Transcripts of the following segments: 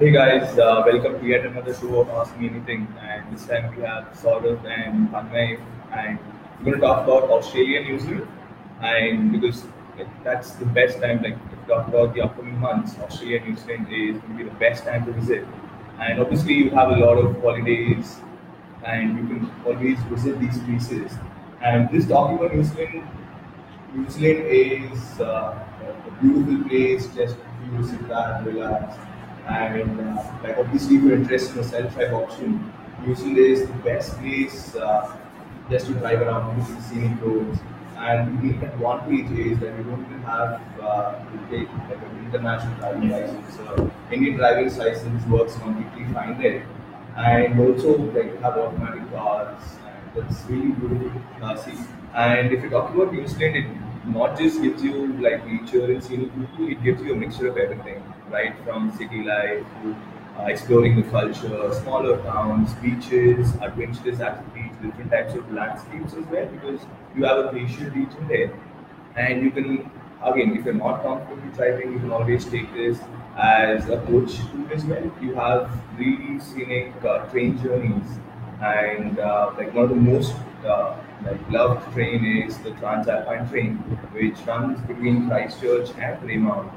Hey guys, uh, welcome to yet another show of Ask Me Anything. And this time we have Saurav and Tanmay, and we're going to talk about Australia New Zealand. And because like, that's the best time, like to talk about the upcoming months, Australia New Zealand is going to be the best time to visit. And obviously, you have a lot of holidays, and you can always visit these places. And this talking about New Zealand, New Zealand is uh, a beautiful place just you sit back, relax, and uh, like obviously if you're interested in a self-drive option, Zealand is the best place uh, just to drive around, visit scenic roads. And the advantage is that you don't even have uh, to take like an international driving license. So Indian driving license works completely fine there. And also like have automatic cars and that's really good. And if you talk about New Zealand, it not just gives you like nature and scenic beauty, it gives you a mixture of everything, right? From city life to uh, exploring the culture, smaller towns, beaches, adventurous activities, different types of landscapes as well, because you have a glacial region there, and you can again, if you're not comfortable driving, you can always take this as a coach tour as well. You have really scenic uh, train journeys, and uh, like one of the most uh, like loved train is the TranzAlpine train, which runs between Christchurch and Greymouth.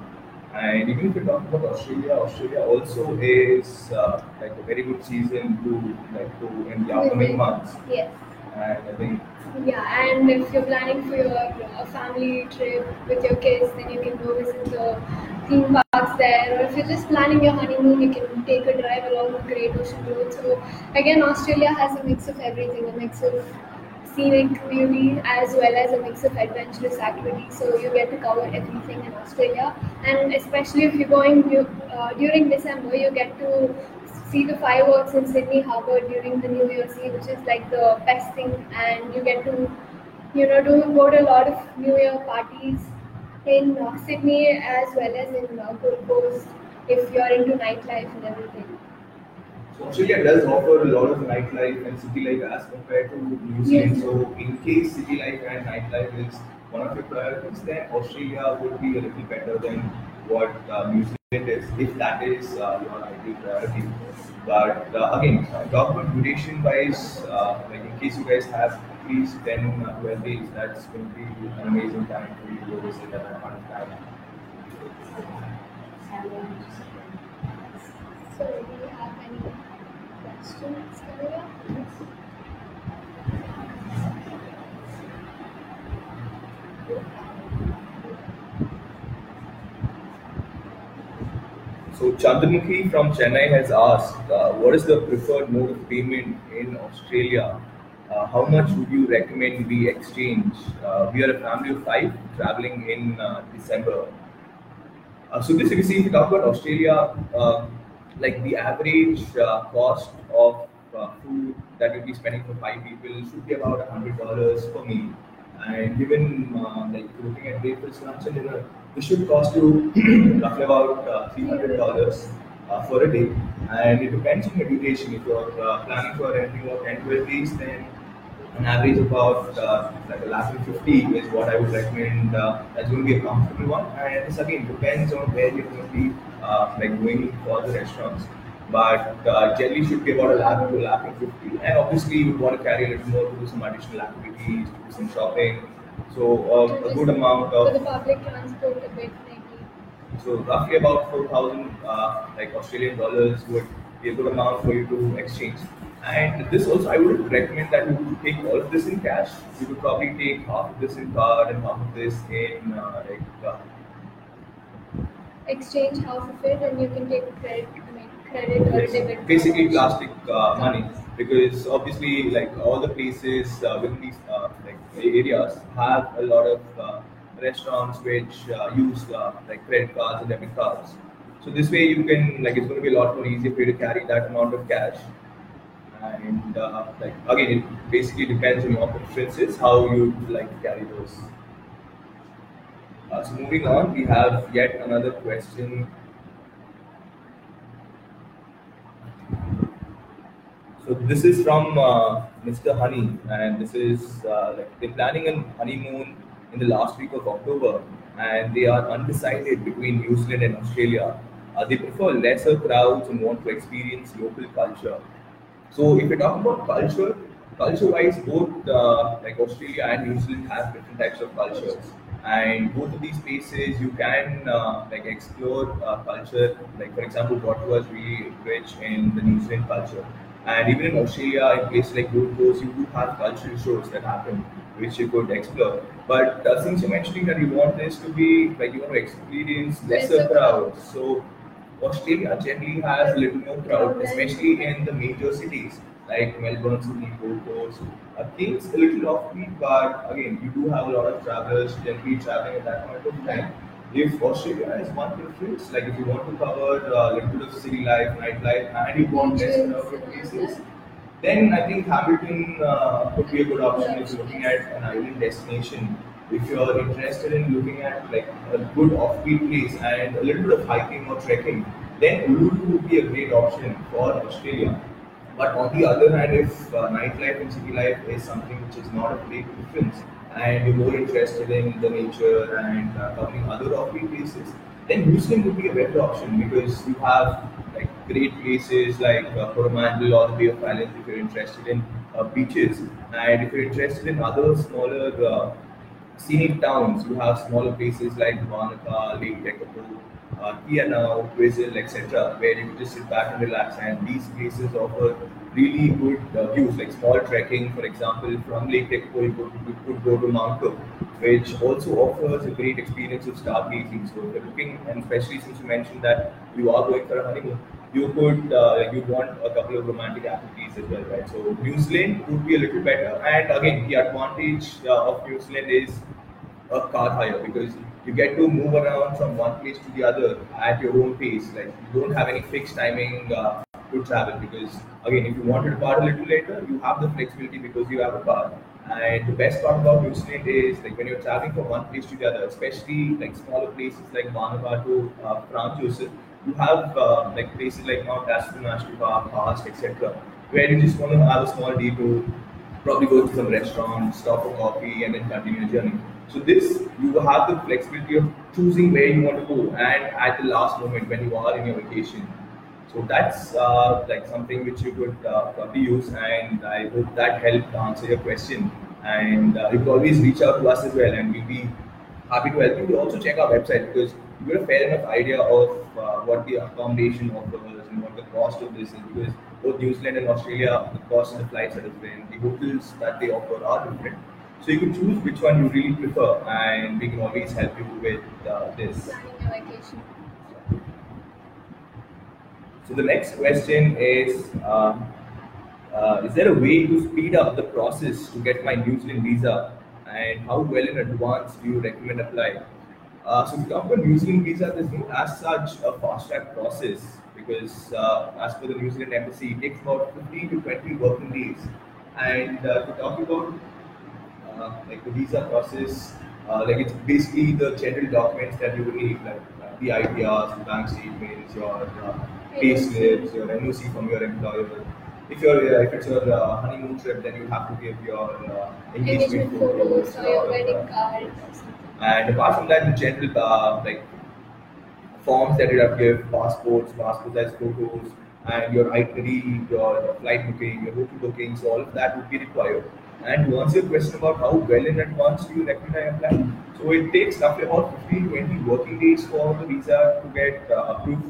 And even if you talk about Australia, Australia also is uh, like a very good season to like to in the upcoming months. Yes. And I think Yeah, and if you're planning for your uh, family trip with your kids, then you can go visit the theme parks there. Or if you're just planning your honeymoon, you can take a drive along the Great Ocean Road. So again, Australia has a mix of everything, a mix of scenic beauty as well as a mix of adventurous activities. So you get to cover everything in Australia, and especially if you're going uh, during December, you get to see the fireworks in Sydney Harbour during the New Year's Eve, which is like the best thing, and you get to, you know, do go to a lot of New Year parties in uh, Sydney as well as in uh, Gold Coast if you're into nightlife and everything. Australia does offer a lot of nightlife and city life as compared to New Zealand. Yes. So in case city life and nightlife is one of your priorities, then Australia would be a little better than what uh, New Zealand is, if that is uh, your ideal priority. But uh, again, uh, talk about duration wise, uh, like in case you guys have at least 10, uh, 12 days, that's going to be an amazing time for you to go visit at that point of time. So, do you have any So Chandramukhi from Chennai has asked, uh, what is the preferred mode of payment in Australia? Uh, how much would you recommend we exchange? Uh, we are a family of five traveling in uh, December. Uh, so see, if you talk about Australia, uh, like the average uh, cost of uh, food that you'll be spending for five people should be about hundred dollars per meal. And given uh, like looking at breakfast, lunch, and dinner, this should cost you roughly about uh, three hundred dollars uh, for a day. And it depends on your duration. If you're uh, planning for anything about 10 12 days, then an average of about uh, like a and fifty is what I would recommend. Uh, that's going to be a comfortable one, and this again depends on where you're going to be like going for the restaurants. But uh, generally should be about a lakh to a lakh and fifty, and obviously you would want to carry a little more to do some additional activities, to do some shopping. So uh, a good amount of. for the public transport a bit, maybe. so roughly about four thousand uh, like Australian dollars would be a good amount for you to exchange. And this also, I would recommend that you take all of this in cash. You could probably take half of this in card and half of this in uh, like uh, Exchange half of it, and you can take credit, I mean, credit or Yes, debit. basically plastic uh, money because obviously like all the places uh, within these uh, like areas have a lot of uh, restaurants which uh, use uh, like credit cards and debit cards. So this way you can like it's going to be a lot more easier for you to carry that amount of cash. And uh, like again, it basically depends on your preferences how you like to carry those. Uh, so moving on, we have yet another question So this is from uh, Mr. Honey, and this is uh, like they're planning a honeymoon in the last week of October, and they are undecided between New Zealand and Australia. Uh, they prefer lesser crowds and want to experience local culture. So if we talk about culture, culture-wise, both uh, like Australia and New Zealand have different types of cultures, and both of these places you can uh, like explore uh, culture. Like for example, what was really rich in the New Zealand culture, and even in Australia, in places like Gold Coast, you do have cultural shows that happen which you could explore. But uh, since you're mentioning that you want this to be like you want to experience lesser Lesser crowds, so Australia generally has a little more crowd, especially in the major cities like Melbourne, Sydney, Gold Coast. Uh, King's a little offbeat, but again, you do have a lot of travelers generally traveling at that point of time. If Australia is one preference, like if you want to cover a little bit of city life, nightlife, and you want less crowded places, then I think Hamilton uh, could be a good option if you're looking at an island destination. If you're interested in looking at like a good offbeat place and a little bit of hiking or trekking, then Uluru would be a great option for Australia. But on the other hand, if uh, nightlife and city life is something which is not a great difference, and you're more interested in the nature and uh, covering other offbeat places, then New would be a better option because you have like great places like uh, Coromandel or the Bay of Islands if you're interested in uh, beaches, and if you're interested in other smaller uh, scenic towns. You have smaller places like Wanaka, Lake Tekapo, uh, Te Anau, Brazil, etc., where you just sit back and relax. And these places offer really good uh, views, like small trekking, for example, from Lake Tekapo, you could, could go to Mount Cook, which also offers a great experience of stargazing. So if you're looking, and especially since you mentioned that you are going for a honeymoon, you could uh, you want a couple of romantic activities as well, right? So New Zealand would be a little better, and again, the advantage uh, of New Zealand is a car hire because you get to move around from one place to the other at your own pace. Like you don't have any fixed timing uh, to travel because again, if you wanted to depart a little later, you have the flexibility because you have a car. And the best part about Zealand is like when you're traveling from one place to the other, especially like smaller places like Vanuatu, uh, Franz Josef, you have uh, like places like Mount Ashton National Park, Past, etc., where you just want to have a small detour probably go to some restaurant, stop for coffee, and then continue your journey. So this you have the flexibility of choosing where you want to go, and at the last moment when you are in your vacation. So that's uh, like something which you could uh, probably use, and I hope that helped answer your question. And uh, you could always reach out to us as well, and we'll be happy to help you. You also check our website because you get a fair enough idea of uh, what the accommodation offers and what the cost of this is. Because both New Zealand and Australia, the cost of the flights are different. The hotels that they offer are different. So you can choose which one you really prefer, and we can always help you with uh, this. So the next question is, uh, uh, is there a way to speed up the process to get my New Zealand visa, and how well in advance do you recommend apply? Uh, so you talk about New Zealand visa, there's no as such a fast track process because uh, as per the New Zealand embassy, it takes about 15 to 20 working days. And uh, if you talk about uh, like the visa process, uh, like it's basically the general documents that you will need, like uh, the ITRs, the bank statements, your uh, pay slips, your NOC from your employer. If you're uh, if it's your uh, honeymoon trip, then you have to give your uh, engagement photos or your Your, wedding uh, card and apart from that, the general uh, like forms that you have to give, passports, passport size photos, and your itinerary, your flight booking, your hotel booking, so all of that would be required. And answer your question about how well in advance do you recommend I apply, so it takes roughly about 15 20 working days for the visa to get uh, approved.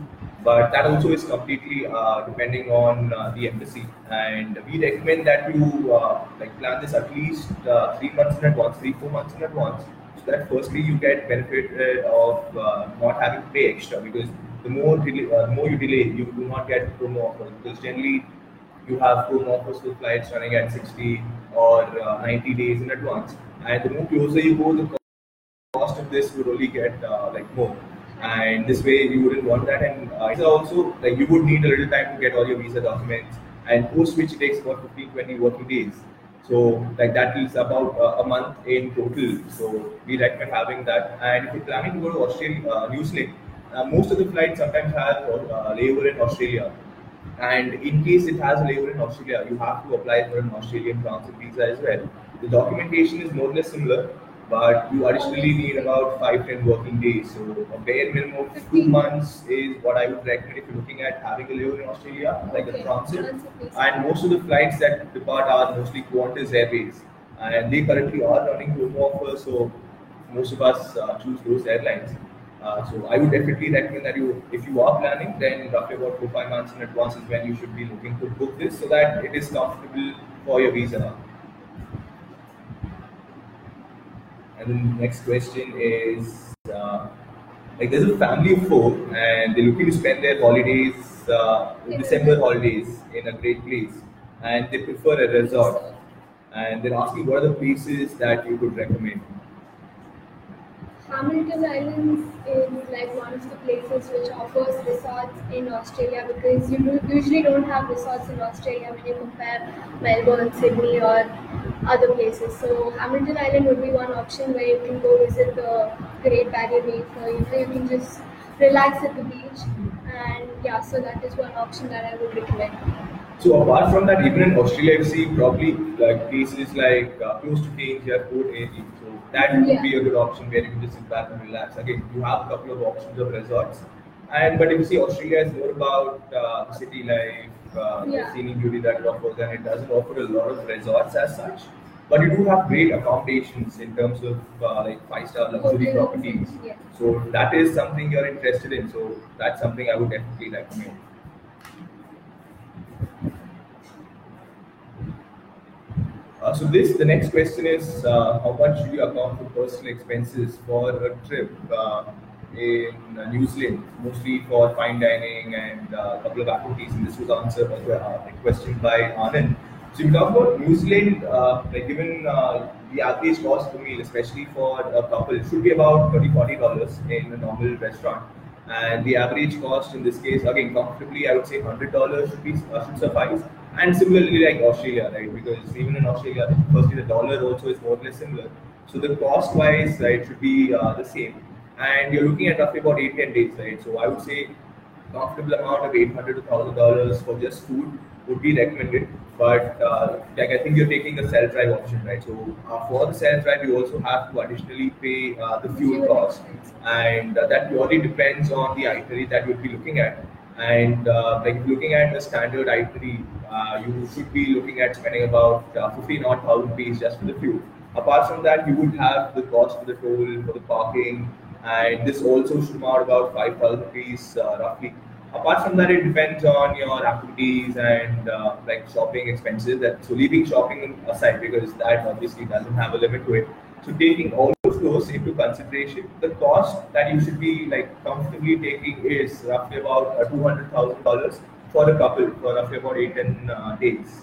But that also is completely uh, depending on uh, the embassy, and we recommend that you uh, like plan this at least uh, three months in advance, three four months in advance, so that firstly you get benefit of uh, not having to pay extra because the more delay, more you delay, you do not get promo offers because generally you have promo offers for flights running at 60 or uh, 90 days in advance, and the more closer you go, the cost of this would only get uh, like more. And this way you wouldn't want that. And uh, also like you would need a little time to get all your visa documents, and post which takes about 15 20 working days. So like that is about uh, a month in total. So we recommend having that. And if you're planning to go to Australia, uh, New Zealand, uh, most of the flights sometimes have uh, layover in Australia. And in case it has a layover in Australia, you have to apply for an Australian transit visa as well. The documentation is more or less similar, but you additionally need about five ten working days. So a bare minimum of two months is what I would recommend if you're looking at having a live in Australia, like a Okay, transit. transit. And most of the flights that depart are mostly Qantas Airways, and they currently are running home offers. So most of us uh, choose those airlines. Uh, so I would definitely recommend that you, if you are planning, then roughly about four five months in advance is when you should be looking to book this, so that it is comfortable for your visa. And the next question is uh, like there's a family of four and they're looking to spend their holidays, uh, December holidays in a great place, and they prefer a resort. And they're asking what are the places that you could recommend. Hamilton Islands is like one of the places which offers resorts in Australia because you usually don't have resorts in Australia when you compare Melbourne, Sydney, or other places. So Hamilton Island would be one option where you can go visit the Great Barrier Reef, or you know you can just relax at the beach. And yeah, so that is one option that I would recommend. So apart from that, even in Australia, you see probably like places like uh, close to Cairns, you have Port Airy. So that would be a good option where you can just sit back and relax. Again, you have a couple of options of resorts. And but if you see Australia is more about uh, city life, uh, the Yeah. scenic beauty that it offers, and it doesn't offer a lot of resorts as such. But you do have great accommodations in terms of uh, like five star luxury Hotels, properties. yeah. So that is something you're interested in. So that's something I would definitely recommend. Uh, so this, the next question is, uh, how much should you account for personal expenses for a trip uh, in uh, New Zealand, mostly for fine dining and uh, a couple of activities? And this was answered uh, a question by Anand. So you talk about New Zealand, uh, like given uh, the average cost per meal, especially for a couple, it should be about 30 40 dollars in a normal restaurant. And the average cost in this case, again, comfortably, I would say hundred dollars should be uh, should suffice. And similarly, like Australia, right? Because even in Australia, firstly, the dollar also is more or less similar. So the cost wise, right, should be uh, the same. And you're looking at roughly about eight ten days, right? So I would say comfortable amount of eight hundred to thousand dollars for just food would be recommended. But uh, like I think you're taking the self drive option, right? So uh, for the self drive, you also have to additionally pay uh, the fuel cost, and uh, that purely depends on the itinerary that you'd be looking at. And uh, like looking at a standard itinerary, uh, you should be looking at spending about uh, fifteen odd thousand rupees just for the fuel. Apart from that, you would have the cost for the toll, for the parking, and this also should amount about five thousand rupees uh, roughly. Apart from that, it depends on your activities and uh, like shopping expenses. That so leaving shopping aside because that obviously doesn't have a limit to it. So taking all those into consideration, the cost that you should be like comfortably taking is roughly about uh, two hundred thousand dollars for a couple for roughly about eight ten uh, days.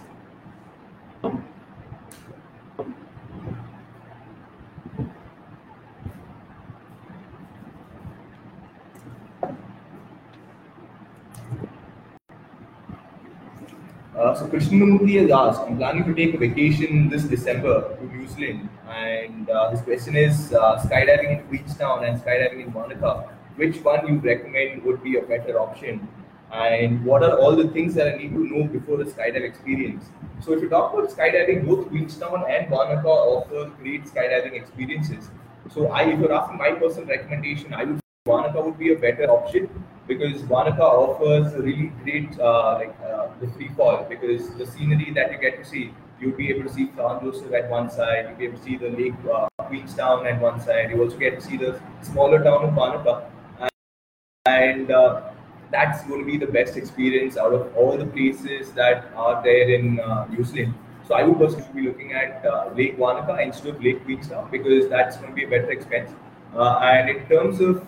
Uh, so Krishnamurthy has asked, I'm planning to take a vacation this December to New Zealand, and uh, his question is uh, skydiving in Queenstown and skydiving in Wanaka. Which one you recommend would be a better option? And what are all the things that I need to know before the skydive experience? So if you talk about skydiving, both Queenstown and Wanaka offer great skydiving experiences. So I, if you're asking my personal recommendation, I would Wanaka would be a better option because Wanaka offers really great uh, like uh, the free fall because the scenery that you get to see, you'll be able to see Franz Josef at one side, you'll be able to see the lake uh, Queenstown at one side, you also get to see the smaller town of Wanaka, and uh, that's going to be the best experience out of all the places that are there in uh, New Zealand. So I would personally be looking at uh, Lake Wanaka instead of Lake Queenstown because that's going to be a better expense. Uh, and in terms of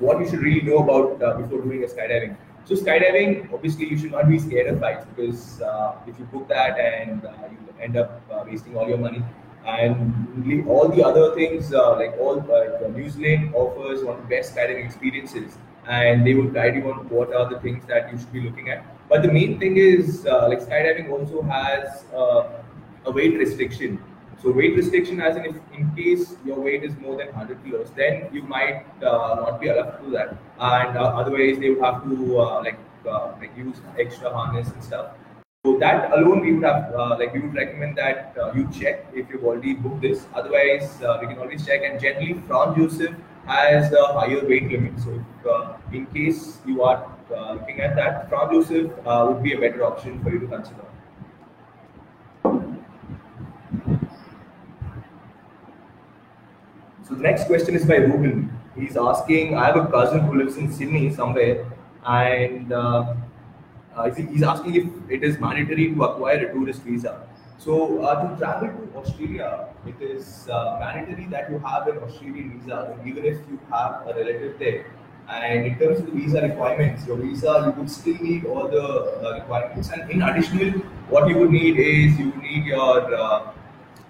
what you should really know about uh, before doing a skydiving. So skydiving, obviously, you should not be scared of heights because uh, if you book that and uh, you end up uh, wasting all your money. And all the other things, uh, like all uh, New Zealand offers one of the best skydiving experiences, and they will guide you on what are the things that you should be looking at. But the main thing is, uh, like skydiving also has a weight restriction. So weight restriction, as in if in case your weight is more than 100 kilos, then you might uh, not be allowed to do that, and uh, otherwise they would have to uh, like uh, like use extra harness and stuff. So that alone, we would have uh, like we would recommend that uh, you check if you've already booked this. Otherwise, we can always check. And generally, Franz Josef has a higher weight limit. So, in case you are looking at that, Franz Josef uh, would be a better option for you to consider. So the next question is by Ruben. He's asking, I have a cousin who lives in Sydney somewhere, and uh, uh, he's asking if it is mandatory to acquire a tourist visa. So uh, to travel to Australia, it is uh, mandatory that you have an Australian visa, even if you have a relative there. And in terms of the visa requirements, your visa you would still need all the uh, requirements. And in additional, what you would need is you would need your uh,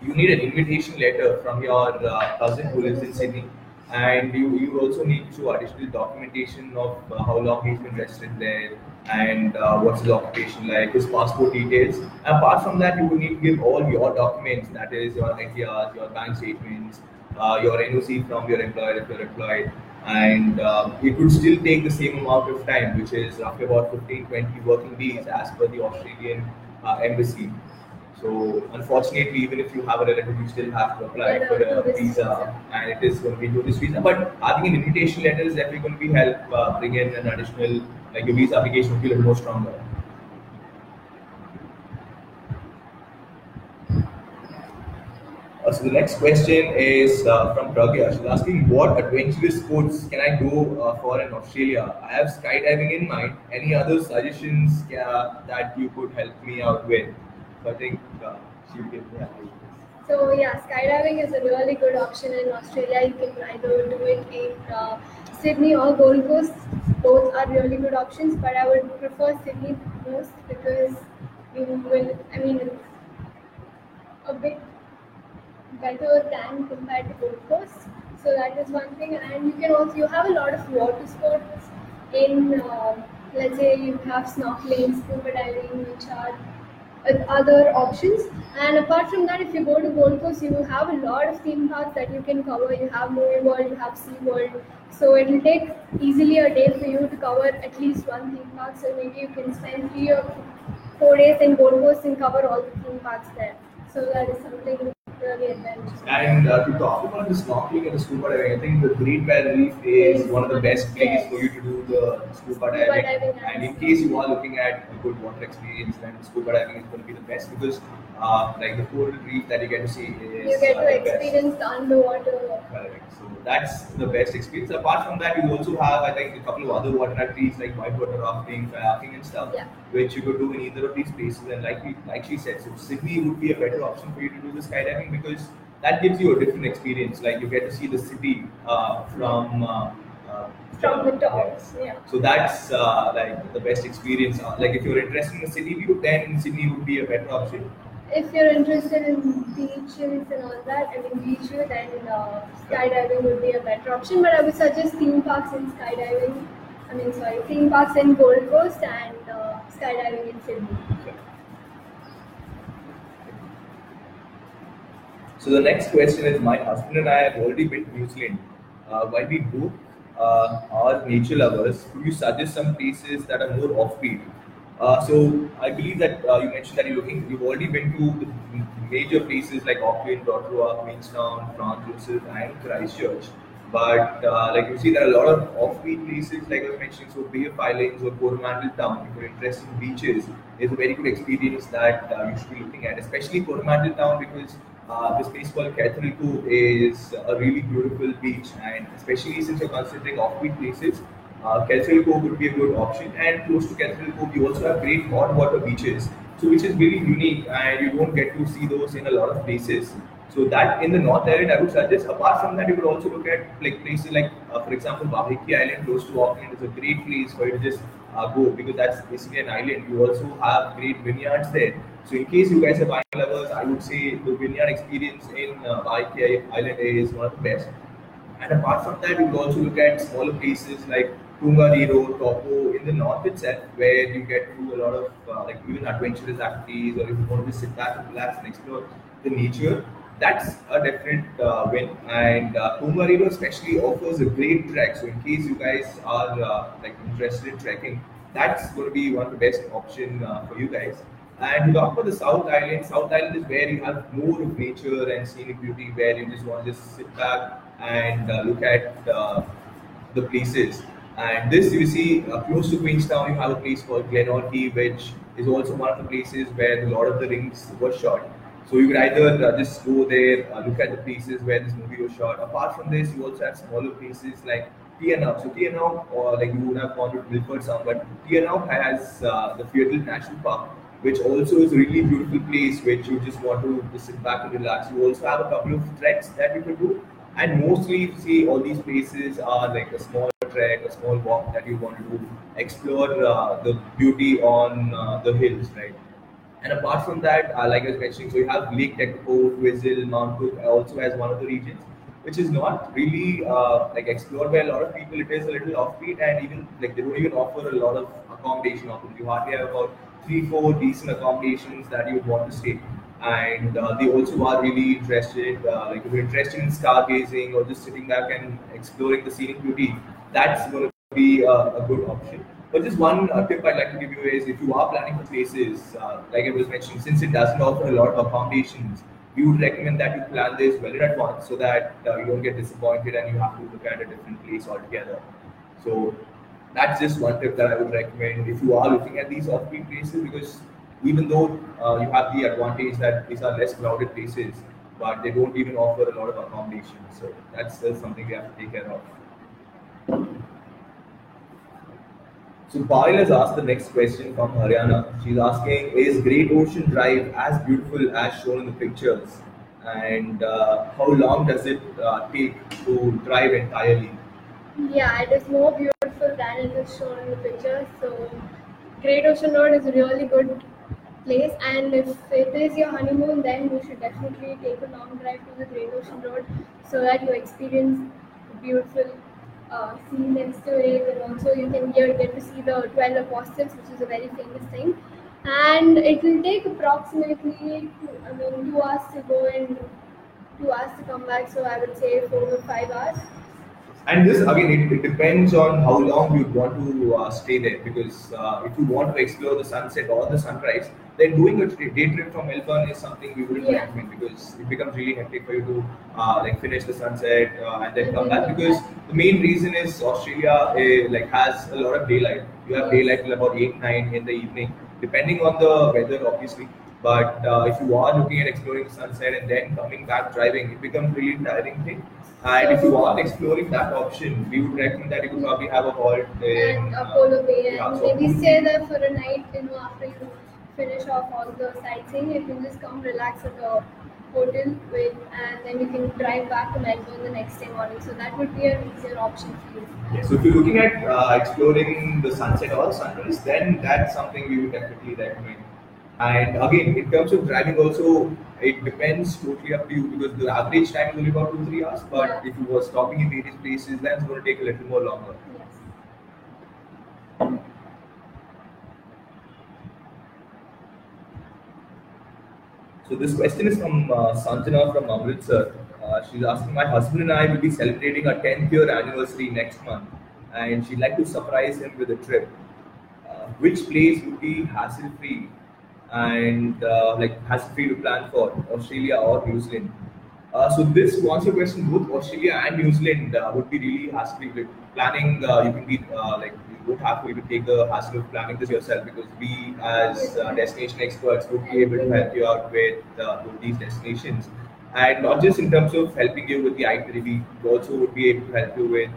you need an invitation letter from your uh, cousin who lives in Sydney, and you, you also need to additional documentation of uh, how long he's been resident there and uh, what's his occupation like, his passport details. Apart from that, you will need to give all your documents, that is your ITRs, your bank statements, uh, your NOC from your employer if you're employed, and uh, it would still take the same amount of time, which is roughly about 15 20 working days as per the Australian uh, embassy. So unfortunately, even if you have a relative, you still have to apply for a visa, and it is going to be tourist visa. But having an invitation letter is definitely going to be help uh, bring in an additional like your visa application will be a little more stronger. Uh, so the next question is uh, from Pragya. She's asking, what adventurous sports can I do uh, for in Australia? I have skydiving in mind. Any other suggestions uh, that you could help me out with? So I think uh, she will. So yeah, skydiving is a really good option in Australia. You can either do it in uh, Sydney or Gold Coast. Both are really good options, but I would prefer Sydney most because you will. I mean, it's a bit better than compared to Gold Coast. So that is one thing, and you can also you have a lot of water sports in. Uh, let's say you have snorkeling, scuba diving, which are Uh, other options. And apart from that, if you go to Gold Coast, you have a lot of theme parks that you can cover. You have Movie World, you have Sea World. So it will take easily a day for you to cover at least one theme park. So maybe you can spend three or four days in Gold Coast and cover all the theme parks there. So that is something. And uh, to talk about the snorkeling and the scuba diving, I think the Great Barrier Reef is one of the best places for you to do the scuba diving. And in case you are looking at a good water experience, then scuba diving is going to be the best because, uh, like the coral reef that you get to see is You get uh, to the best. experience the underwater. Correct. So that's the best experience. Apart from that, you also have, I think, a couple of other water activities like whitewater rafting, kayaking, and stuff, Yeah. which you could do in either of these places. And like we, like she said, so Sydney would be a better option for you to do the skydiving because that gives you a different experience. Like you get to see the city uh, from uh, uh, From the top. Yeah. So that's uh, like the best experience. Uh, Like if you're interested in the city view, then Sydney would be a better option. If you're interested in beaches and all that, I mean beach view, then uh, skydiving would be a better option. But I would suggest theme parks and skydiving. I mean, sorry, theme parks in Gold Coast and uh, skydiving in Sydney. So the next question is: My husband and I have already been to New Zealand. Uh, while we both uh, are nature lovers, could you suggest some places that are more offbeat? Uh, so I believe that uh, you mentioned that you're looking. You've already been to major places like Auckland, Rotorua, Queenstown, Franz and Christchurch. But uh, like you see, there are a lot of offbeat places, like I was mentioning, so Bay of Islands or Coromandel Town. If you're interested in beaches, is a very good experience that uh, you should be looking at, especially Coromandel Town because uh, this place called Catherine is a really beautiful beach, and especially since you're considering offbeat places, uh, would be a good option. And close to Cove, you also have great hot water beaches, so which is really unique, and you don't get to see those in a lot of places. So that in the North Island, I would suggest. Apart from that, you could also look at like places like, uh, for example, Waiheke Island close to Auckland is a great place for you to just go because that's basically an island. You also have great vineyards there. So in case you guys are wine lovers, I would say the vineyard experience in uh, Waiheke Island is one of the best. And apart from that, you will also look at smaller places like Tongariro, Taupo in the north itself, where you get to a lot of uh, like even adventurous activities, or if you want to just sit back and relax and explore the nature. That's a definite uh, win. And uh, especially offers a great trek. So in case you guys are uh, like interested in trekking, that's going to be one of the best option uh, for you guys. And to talk about the South Island, South Island is where you have more of nature and scenic beauty, where you just want to just sit back and uh, look at uh, the places. And this you see uh, close to Queenstown, you have a place called Glenorchy, which is also one of the places where the Lord of the Rings was shot. So you could either uh, just go there, uh, look at the places where this movie was shot. Apart from this, you also have smaller places like Te Anau. So Te Anau, or like you would have gone to Milford Sound, but Te Anau has uh, the Fiordland National Park, which also is a really beautiful place which you just want to just sit back and relax. You also have a couple of treks that you can do, and mostly you see all these places are like a small trek, a small walk that you want to explore uh, the beauty on uh, the hills, right? And apart from that, uh, like I was mentioning, so you have Lake Tekapo, Twizel, Mount Cook also has one of the regions, which is not really uh, like explored by a lot of people. It is a little offbeat, and even like they don't even offer a lot of accommodation options. You hardly have about three, four decent accommodations that you would want to stay. And uh, they also are really interested, uh, like if you're interested in stargazing or just sitting back and exploring the scenic beauty, that's going to be a, a good option. But just one uh, tip I'd like to give you is if you are planning for places, uh, like I was mentioning, since it doesn't offer a lot of accommodations, we would recommend that you plan this well in advance so that uh, you don't get disappointed and you have to look at a different place altogether. So that's just one tip that I would recommend if you are looking at these offbeat places because even though uh, you have the advantage that these are less crowded places, but they don't even offer a lot of accommodation. So that's still something we have to take care of. So Paril has asked the next question from Haryana. She's asking, is Great Ocean Drive as beautiful as shown in the pictures? And uh, how long does it uh, take to drive entirely? Yeah, it is more beautiful than it is shown in the pictures. So, Great Ocean Road is a really good place, and if it is your honeymoon, then you should definitely take a long drive to the Great Ocean Road so that you experience beautiful uh, scene next to it, and also you can here get to see the 12 apostles, which is a very famous thing. And it will take approximately, I mean, two hours to go and two hours to come back. So I would say four to five hours. And this again, it, it depends on how long you want to uh, stay there. Because uh, if you want to explore the sunset or the sunrise, then doing a day trip from Melbourne is something we wouldn't Yeah. recommend because it becomes really hectic for you to uh, like finish the sunset uh, and then come back. Because the main reason is Australia uh, like has a lot of daylight. You have daylight till about eight nine in the evening, depending on the weather, obviously. But uh, if you are looking at exploring the sunset and then coming back driving, it becomes really tiring thing. And if you are exploring that option, we would recommend that you could probably have a halt in and uh, Apollo Bay, and yeah, so maybe stay there for a night. You know, after you finish off all the sightseeing, you can just come relax at the hotel with, and then you can drive back to Melbourne the next day morning. So that would be an easier option for you. Yeah, so if you're looking at uh, exploring the sunset or sunrise, then that's something we would definitely recommend. And again, in terms of driving, also it depends totally up to you because the average time is only about two three hours. But Yeah. if you were stopping in various places, then it's going to take a little more longer. Yes. So this question is from uh, Sanjana from Amritsar. Uh, she's asking, my husband and I will be celebrating our 10th year anniversary next month, and she'd like to surprise him with a trip. Uh, which place would be hassle-free and uh, like hassle-free to plan for, Australia or New Zealand? Uh, so this, to answer question, both Australia and New Zealand uh, would be really hassle-free. With planning, uh, you can be uh, like you don't have to take the hassle of planning this yourself because we, as uh, destination experts, would be able to help you out with both these destinations. And not just in terms of helping you with the itinerary, we also would be able to help you with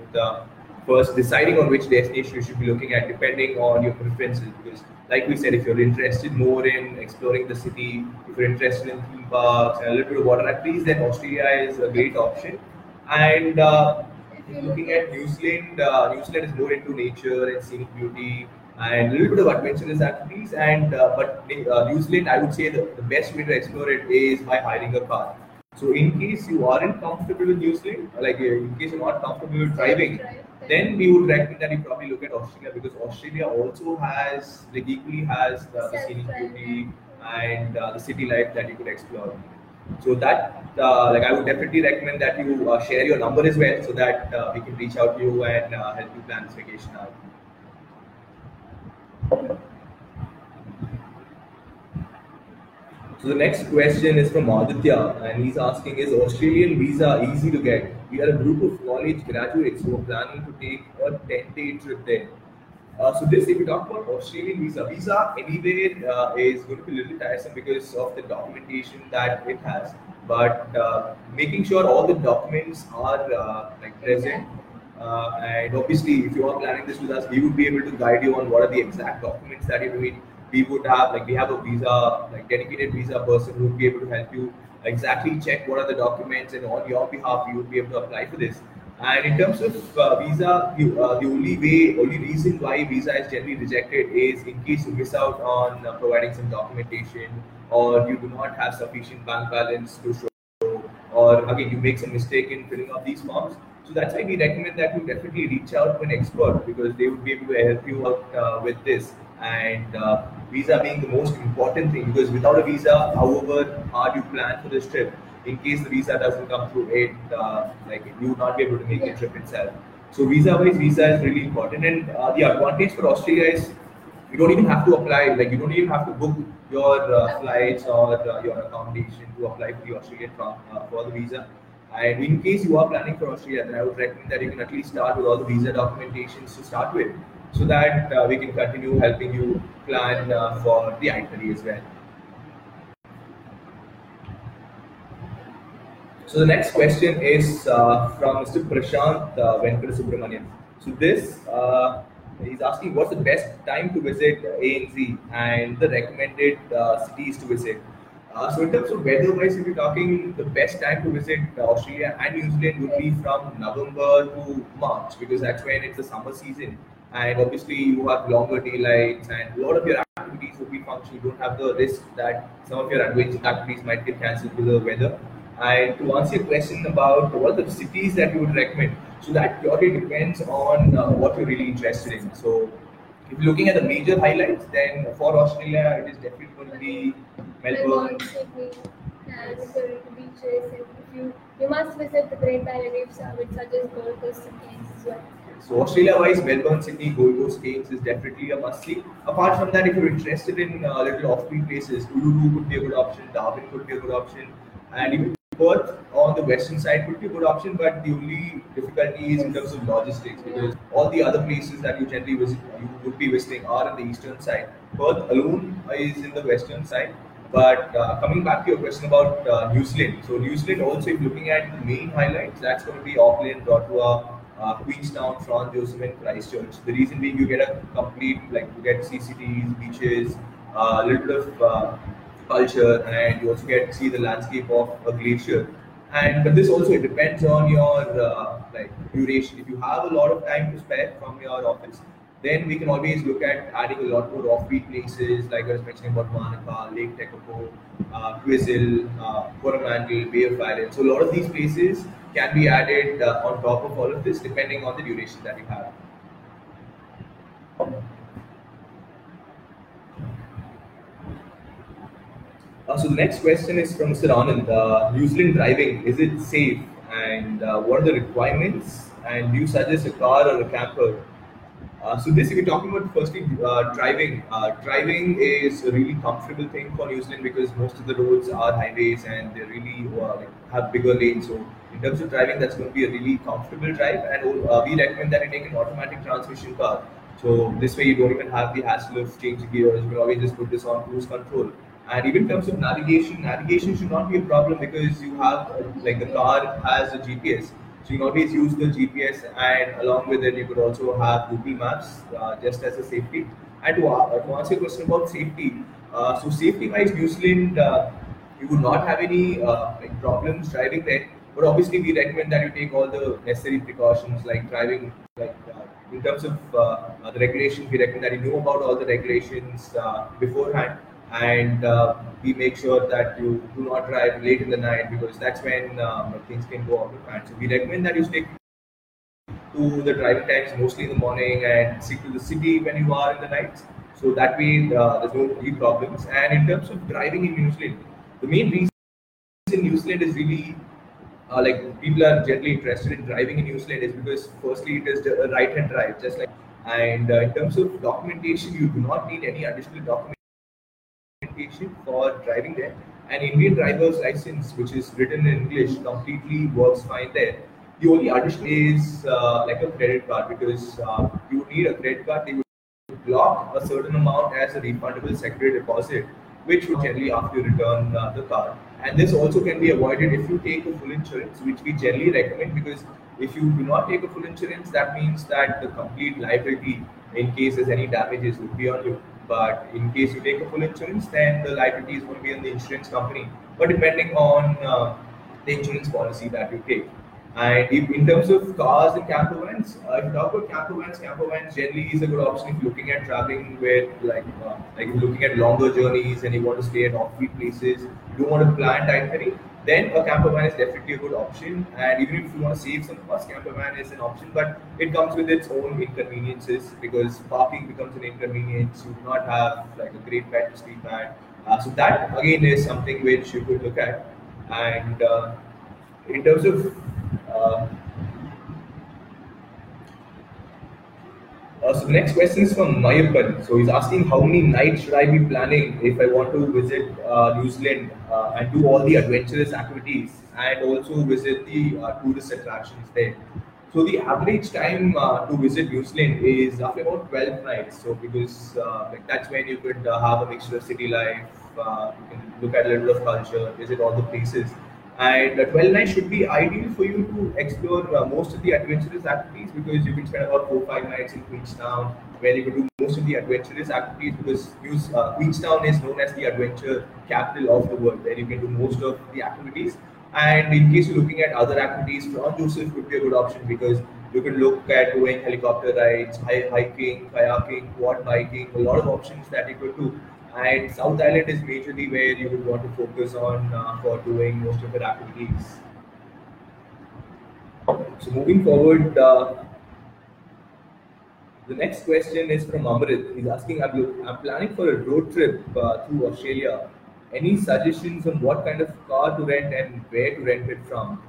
first deciding on which destination you should be looking at depending on your preferences. Because, like we said, if you're interested more in exploring the city, if you're interested in theme parks and a little bit of water activities, then Australia is a great option. And uh, looking at New Zealand, uh, New Zealand is more into nature and scenic beauty and a little bit of adventurous activities. And uh, but uh, New Zealand, I would say the, the best way to explore it is by hiring a car. So in case you aren't comfortable with New Zealand, like uh, in case you're not comfortable with driving, then we would recommend that you probably look at Australia because Australia also has like equally has the, the scenic beauty and uh, the city life that you could explore. So that uh, like I would definitely recommend that you uh, share your number as well so that uh, we can reach out to you and uh, help you plan this vacation out. So the next question is from Aditya, and he's asking: Is Australian visa easy to get? We are a group of college graduates who are planning to take a 10-day trip there. Uh, so this, if you talk about Australian visa, visa anywhere uh, is going to be a little tiresome because of the documentation that it has. But uh, making sure all the documents are uh, like present, uh, and obviously, if you are planning this with us, we would be able to guide you on what are the exact documents that you need. We would have like we have a visa like dedicated visa person who would be able to help you exactly check what are the documents, and on your behalf, you would be able to apply for this. And in terms of uh, visa, you, uh, the only way, only reason why visa is generally rejected is in case you miss out on uh, providing some documentation, or you do not have sufficient bank balance to show, or again you make some mistake in filling out these forms. So that's why we recommend that you definitely reach out to an expert because they would be able to help you out uh, with this. And uh, visa being the most important thing because without a visa, however hard you plan for this trip, in case the visa doesn't come through it, uh, like you would not be able to make the trip itself. So visa-wise, visa is really important, and uh, the advantage for Australia is you don't even have to apply. Like you don't even have to book your uh, flights or uh, your accommodation to apply for the Australian tra- uh, for the visa. And in case you are planning for Australia, then I would recommend that you can at least start with all the visa documentations to start with, so that uh, we can continue helping you plan uh, for the itinerary as well. So the next question is uh, from Mr. Prashant uh, Venkata Subramanian. So this, uh, he's asking what's the best time to visit ANZ and the recommended uh, cities to visit. Uh, so in terms of weather-wise, if you're talking, the best time to visit Australia and New Zealand would be from November to March because that's when it's the summer season. And obviously, you have longer daylights, and a lot of your activities will be functional. You don't have the risk that some of your adventure activities might get cancelled due to the weather. And to answer your question about what are the cities that you would recommend, so that purely depends on uh, what you're really interested in. So, if you're looking at the major highlights, then for Australia, it is definitely going to be Melbourne. Sydney, and the beaches. And if you you must visit the Great Barrier Reefs, I would suggest Gold Coast and Cairns as well. So Australia-wise, Melbourne, Sydney, Gold Coast, Cairns is definitely a must-see. Apart from that, if you're interested in uh, little off-beat places, Uluru could be a good option, Darwin could be a good option, and even Perth on the western side could be a good option. But the only difficulty is in terms of logistics because all the other places that you generally visit, you would be visiting are on the eastern side. Perth alone is in the western side. But uh, coming back to your question about uh, New Zealand, so New Zealand also, if looking at the main highlights, that's going to be Auckland, Rotorua, uh, Queenstown, Franz Josef, and Christchurch. The reason being, you get a complete like you get CCTs, beaches, uh, a little bit of uh, culture, and you also get to see the landscape of a glacier. And but this also it depends on your uh, like duration. If you have a lot of time to spare from your office, then we can always look at adding a lot more offbeat places, like I was mentioning about Manukau, Lake Tekapo, uh, Twizel, uh, Coromandel, Bay of Islands. So a lot of these places can be added uh, on top of all of this, depending on the duration that you have. Uh, so the next question is from Mr. Anand. Uh, New Zealand driving, is it safe? And uh, what are the requirements? And do you suggest a car or a camper? Uh, so this, if you're talking about firstly uh, driving, driving is a really comfortable thing for New Zealand because most of the roads are highways and they really have bigger lanes. So in terms of driving, that's going to be a really comfortable drive, and uh, we recommend that you take an automatic transmission car. So this way, you don't even have the hassle of changing gears. You can always just put this on cruise control. And even in terms of navigation, navigation should not be a problem because you have uh, like the car has a GPS. So you can always use the GPS, and along with it, you could also have Google Maps uh, just as a safety. And to, uh, to answer your question about safety, uh, so safety-wise, New Zealand, uh, you would not have any uh, like problems driving there. But obviously, we recommend that you take all the necessary precautions, like driving, like uh, in terms of uh, uh, the regulations. We recommend that you know about all the regulations uh, beforehand, and uh, we make sure that you do not drive late in the night because that's when um, things can go out of hand. So we recommend that you stick to the driving times mostly in the morning and stick to the city when you are in the nights. So that way there's no any problems. And in terms of driving in New Zealand, the main reason in New Zealand is really uh, like people are generally interested in driving in New Zealand is because firstly it is a right-hand drive, just like and uh, in terms of documentation, you do not need any additional documentation for driving there An Indian driver's license, which is written in English, completely works fine there. The only addition is uh, like a credit card because uh, you need a credit card. They would block a certain amount as a refundable secondary deposit, which would generally have to return uh, the car. And this also can be avoided if you take a full insurance, which we generally recommend because if you do not take a full insurance, that means that the complete liability in case there's any damages would be on you. But in case you take a full insurance, then the liability is going to be on the insurance company. But depending on uh, the insurance policy that you take. And if, in terms of cars and camper vans, uh, if you talk about camper vans, camper vans generally is a good option if you're looking at traveling where like uh, like looking at longer journeys and you want to stay at off-beat places, you don't want to plan itinerary, then a camper van is definitely a good option. And even if you want to save some cost, camper van is an option, but it comes with its own inconveniences because parking becomes an inconvenience. You do not have like a great bed to sleep at. Uh, so that again is something which you could look at. And uh, in terms of uh, uh, so the next question is from Mayappan. So he's asking how many nights should I be planning if I want to visit uh, New Zealand uh, and do all the adventurous activities and also visit the uh, tourist attractions there. So the average time uh, to visit New Zealand is roughly about 12 nights. So because uh, like that's when you could have a mixture of city life, you can look at a little of culture, visit all the places. And uh, 12 nights should be ideal for you to explore uh, most of the adventurous activities because you can spend about four five nights in Queenstown where you can do most of the adventurous activities because uh, Queenstown is known as the adventure capital of the world where you can do most of the activities. And in case you're looking at other activities, Franz Josef would be a good option because you can look at doing helicopter rides, hiking, kayaking, quad biking, a lot of options that you could do and South Island is majorly where you would want to focus on uh, for doing most of your activities. So moving forward, uh, the next question is from Amrit. He's asking, I'm, planning for a road trip uh, through Australia. Any suggestions on what kind of car to rent and where to rent it from?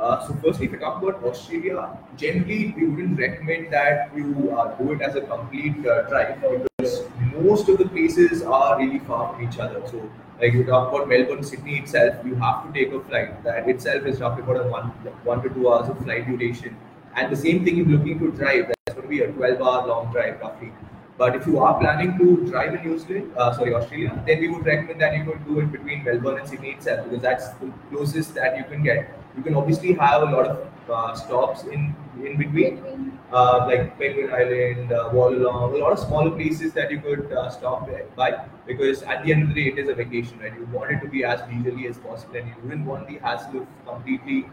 Uh, so firstly, if you talk about Australia, generally we wouldn't recommend that you uh, do it as a complete uh, drive because most of the places are really far from each other. So, like you talk about Melbourne, Sydney itself, you have to take a flight. That itself is roughly about a one, one to two hours of flight duration. And the same thing if looking to drive, that's going to be a 12 hour long drive roughly. But if you are planning to drive in New Zealand, uh, sorry, Australia, then we would recommend that you could do it between Melbourne and Sydney itself because that's the closest that you can get. You can obviously have a lot of uh, stops in in between, uh, like Penguin Island, uh, Wollongong, a lot of smaller places that you could uh, stop by because at the end of the day, it is a vacation, right? You want it to be as leisurely as possible, and you wouldn't want the hassle of completely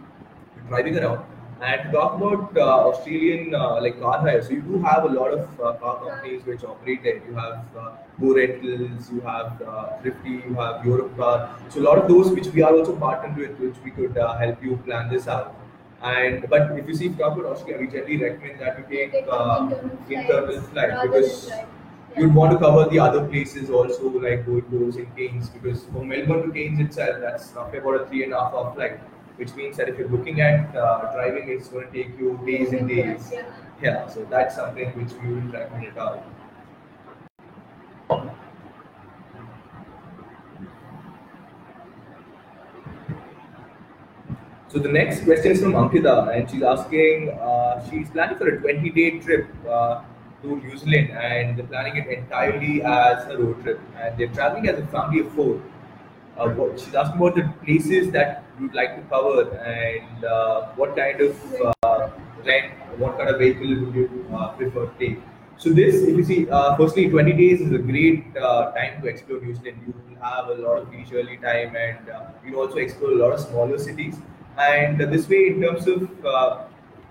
driving around. And to talk about uh, Australian uh, like car hire, so you do have a lot of uh, car companies which operate there. You have uh, Go Rentals, you have uh, Thrifty, you have Europcar. So a lot of those which we are also partnered with, which we could uh, help you plan this out. And but if you see talk about Australia, we generally recommend that you take uh, internal flight because you'd want to cover the other places also, like Gold Coast and Cairns, because from Melbourne to Cairns itself, that's roughly about a three and a half hour flight which means that if you're looking at uh, driving, it's going to take you days and days. Yeah. so that's something which we will recommend out. So the next question is from Ankita, and she's asking, uh, she's planning for a 20-day trip uh, to New Zealand, and they're planning it entirely as a road trip, and they're traveling as a family of four. Uh, what, she's asking about the places that you'd like to cover and uh, what kind of uh, rent, what kind of vehicle would you uh, prefer to take. So this, if you see, uh, firstly, 20 days is a great uh, time to explore Zealand. You will have a lot of leisurely time and you will also explore a lot of smaller cities. And this way, in terms of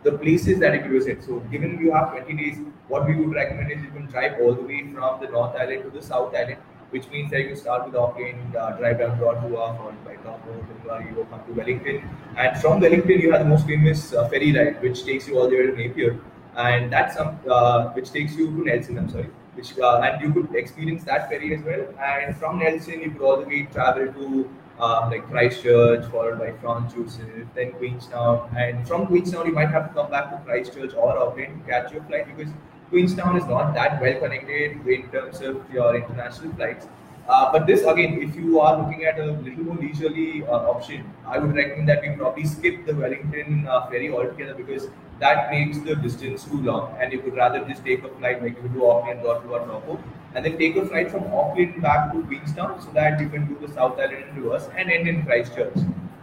the places that you visit. So given you have 20 days, what we would recommend is you can drive all the way from the North Island to the South Island which means that you start with Auckland, uh, drive down to Ottawa, followed by Taupo, you go come to Wellington. And from Wellington, you have the most famous uh, ferry ride, which takes you all the way to Napier. And that's some, uh, which takes you to Nelson, I'm sorry. Which, uh, and you could experience that ferry as well. And from Nelson, you could all the way travel to uh, like Christchurch, followed by Franz Josef, then Queenstown. And from Queenstown, you might have to come back to Christchurch or Auckland to catch your flight because Queenstown is not that well connected in terms of your international flights. Uh, but this again, if you are looking at a little more leisurely uh, option, I would recommend that we probably skip the Wellington uh, ferry altogether because that makes the distance too long, and you could rather just take a flight like you do Auckland or to Toronto, and then take a flight from Auckland back to Queenstown so that you can do the South Island in reverse and end in Christchurch.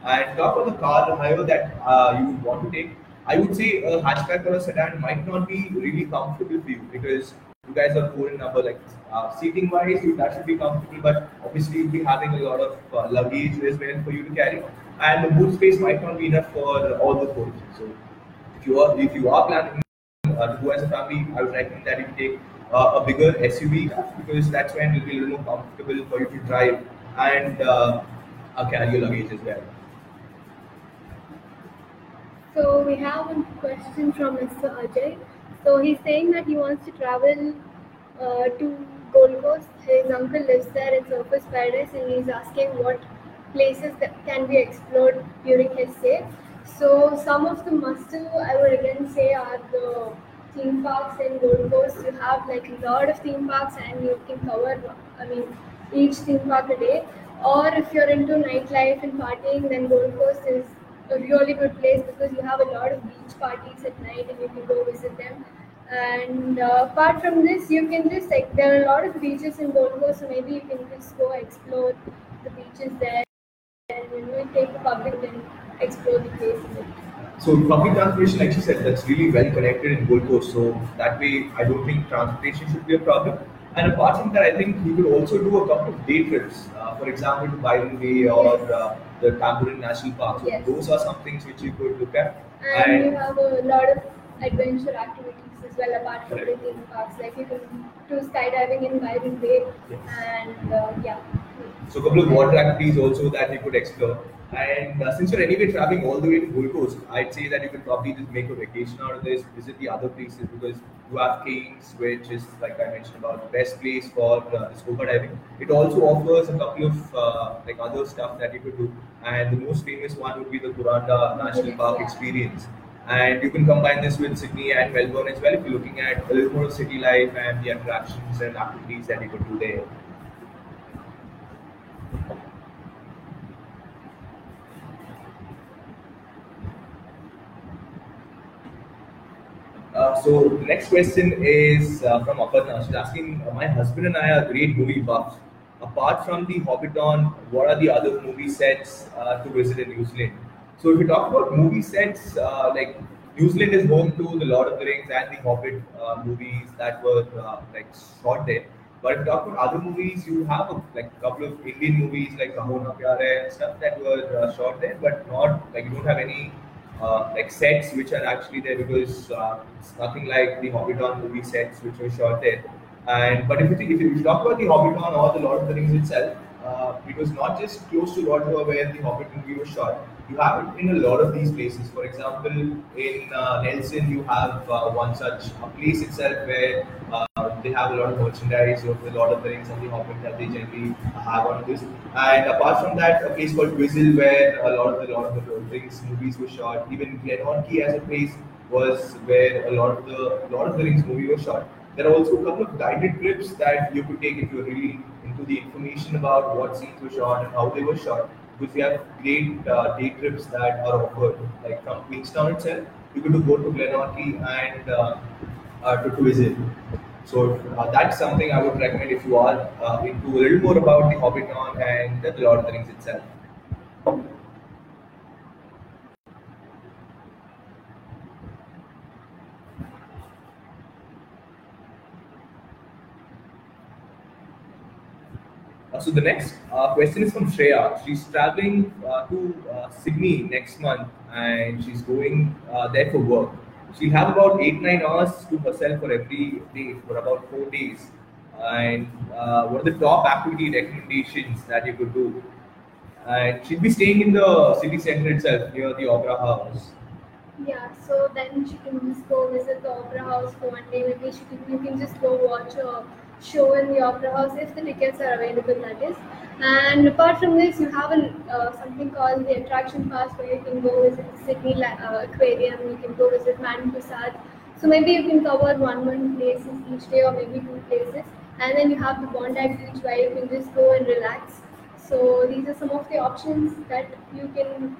And talk about the car, however, that uh, you would want to take. I would say a hatchback or a sedan might not be really comfortable for you because you guys are four in number. Like uh, seating wise, that should be comfortable, but obviously you'll be having a lot of uh, luggage as well for you to carry, and the boot space might not be enough for all the four. So if you are if you are planning uh, to go as a family, I would recommend that you take uh, a bigger SUV because that's when it will be a little more comfortable for you to drive and uh, uh, carry your luggage as well. So we have a question from Mr. Ajay. So he's saying that he wants to travel uh, to Gold Coast. His uncle lives there in Surfers Paradise, and he's asking what places that can be explored during his stay. So some of the must-do I would again say are the theme parks in Gold Coast. You have like a lot of theme parks, and you can cover. I mean, each theme park a day. Or if you're into nightlife and partying, then Gold Coast is a really good place because you have a lot of beach parties at night and you can go visit them. And uh, apart from this, you can just like there are a lot of beaches in Gold Coast, so maybe you can just go explore the beaches there and you know take the public and explore the place. So public transportation, like she said, that's really well connected in Gold Coast. So that way, I don't think transportation should be a problem. And apart from that, I think you could also do a couple of day trips. Uh, for example, to Byron Bay or uh, the Tamborine National Park. So Yes. those are some things which you could look at. And you have a lot of adventure activities as well apart from the theme parks. Like you can do skydiving in Byron Bay Yes. and uh, yeah. So a couple of water activities also that you could explore. And uh, since you're anyway traveling all the way to Gold Coast, I'd say that you could probably just make a vacation out of this, visit the other places because you have Cairns, which is like I mentioned about the best place for uh, scuba diving. It also offers a couple of uh, like other stuff that you could do, and the most famous one would be the Kuranda National Park experience. And you can combine this with Sydney and Melbourne as well if you're looking at a little more city life and the attractions and activities that you could do there. Uh, so the next question is uh, from Aparna. She's asking, uh, my husband and I are great movie buffs. Apart from the Hobbiton, what are the other movie sets uh, to visit in New Zealand? So if you talk about movie sets, uh, like New Zealand is home to the Lord of the Rings and the Hobbit movies that were like shot there. But if you talk about other movies, you have a, like a couple of Indian movies like Kahona Pyare and stuff that were uh, shot there, but not like you don't have any uh, like sets which are actually there because uh, it's nothing like the Hobbiton movie sets which were shot there. And but if you think, if you talk about the Hobbiton or the Lord of the Rings itself, uh, it was not just close to Rotorua where the Hobbit movie was shot. You have it in a lot of these places. For example, in uh, Nelson, you have uh, one such a place itself where they have a lot of merchandise of the Lord of the Rings and the Hobbit that they generally have on this. And apart from that, a place called Twizel where a lot of the Lord of the Rings movies were shot. Even Glenorchy as a place was where a lot of the Lord of the Rings movie was shot. There are also a couple of guided trips that you could take if you're really into the information about what scenes were shot and how they were shot. Because we have great uh, day trips that are offered, like from Queenstown itself, you could go to Glenorchy and uh, uh, to Twizel. So uh, that's something I would recommend if you are uh, into a little more about the Hobbiton and the Lord of the Rings itself. Uh, so the next uh, question is from Shreya. She's traveling uh, to Sydney next month, and she's going there for work. She'll have about eight nine hours to herself for every day for about four days. And uh, what are the top activity recommendations that you could do? And she'll be staying in the city center itself near the Opera House. Yeah, so then she can just go visit the opera house for one day. Maybe she can, you can just go watch a show in the opera house if the tickets are available, that is. And apart from this, you have uh, something called the attraction pass where you can go visit the Sydney uh, Aquarium, you can go visit Madame Prasad. So maybe you can cover one one places each day or maybe two places. and then you have the Bondi Beach where you can just go and relax. So these are some of the options that you can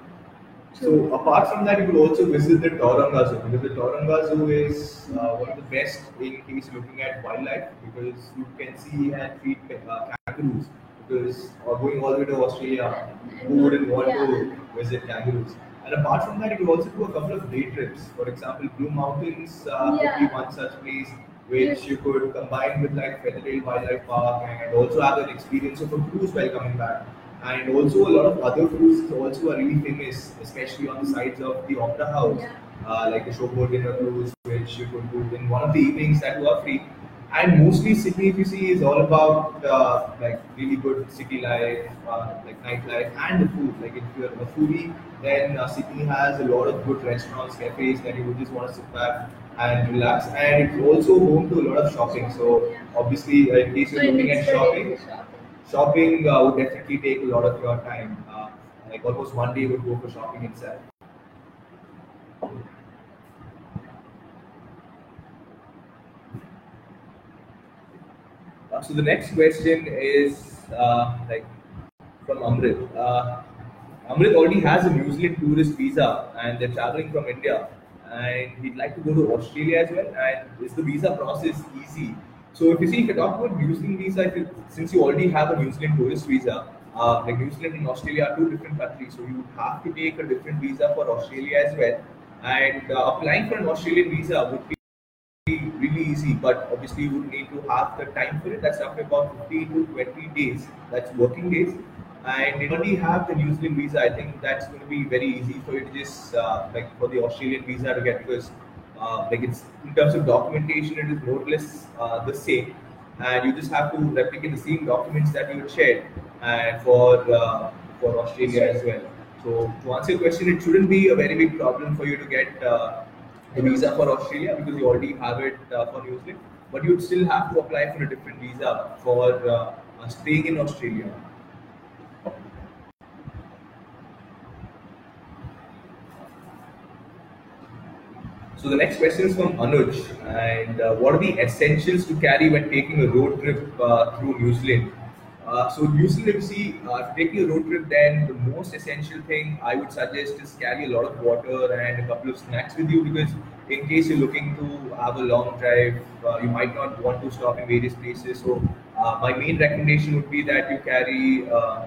choose. So apart from that, you could also visit the Taronga Zoo because the Taronga Zoo is uh, one of the best in case looking at wildlife because you can see and feed uh, kangaroos. Because uh, going all the way to Australia, who wouldn't want Yeah. to visit kangaroos? And apart from that, you could also do a couple of day trips. For example, Blue Mountains uh, would be one such place which you could combine with like Featherdale Wildlife Park and also have an experience of a cruise while coming back. And also a lot of other cruises also are really famous, especially on the sides of the Opera House, Yeah. uh, like the Showboat Dinner Cruise, which you could do in one of the evenings that were free. And mostly Sydney, if you see, is all about uh, like really good city life, uh, like nightlife, and the food. Like if you're a foodie, then uh, Sydney has a lot of good restaurants, cafes that you would just want to sit back and relax. And it's also home to a lot of shopping. So obviously, uh, in case you're in looking at shopping, shopping. shopping uh, would definitely take a lot of your time. Uh, like almost one day would go for shopping itself. So the next question is uh, like from Amrit. Uh, Amrit already has a New Zealand tourist visa and they're traveling from India and he'd like to go to Australia as well. And is the visa process easy? So if you see, if you talk about New Zealand visa, you, since you already have a New Zealand tourist visa, uh, like New Zealand and Australia are two different countries, so you would have to take a different visa for Australia as well. And uh, applying for an Australian visa would be easy, but obviously you would need to have the time for it. That's roughly about 15 to 20 days. That's working days. And if you already have the New Zealand visa, I think that's going to be very easy for you to just uh, like for the Australian visa to get because uh, like it's in terms of documentation, it is more or less uh, the same, and you just have to replicate the same documents that you had shared and for uh, for Australia as well. So to answer your question, it shouldn't be a very big problem for you to get uh, the visa for Australia because you already have it uh, for New Zealand, but you'd still have to apply for a different visa for uh, staying in Australia. So the next question is from Anuj, and uh, what are the essentials to carry when taking a road trip uh, through New Zealand? Uh, so if you uh, if taking a road trip, then the most essential thing I would suggest is carry a lot of water and a couple of snacks with you because in case you're looking to have a long drive, uh, you might not want to stop in various places. So uh, my main recommendation would be that you carry uh,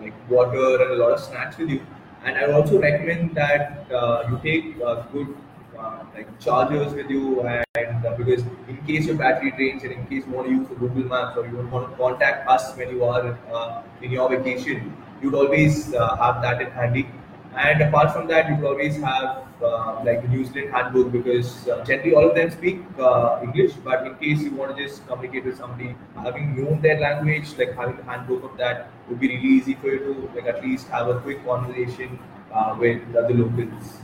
like water and a lot of snacks with you. And I also recommend that you take good uh, like chargers with you, and uh, because in case your battery drains and in case you want to use Google Maps or you want to contact us when you are uh, in your vacation, you'd always uh, have that in handy. And apart from that, you could always have uh, like the New Zealand handbook because generally all of them speak English. But in case you want to just communicate with somebody, having known their language, like having the handbook of that would be really easy for you to like at least have a quick conversation with the locals.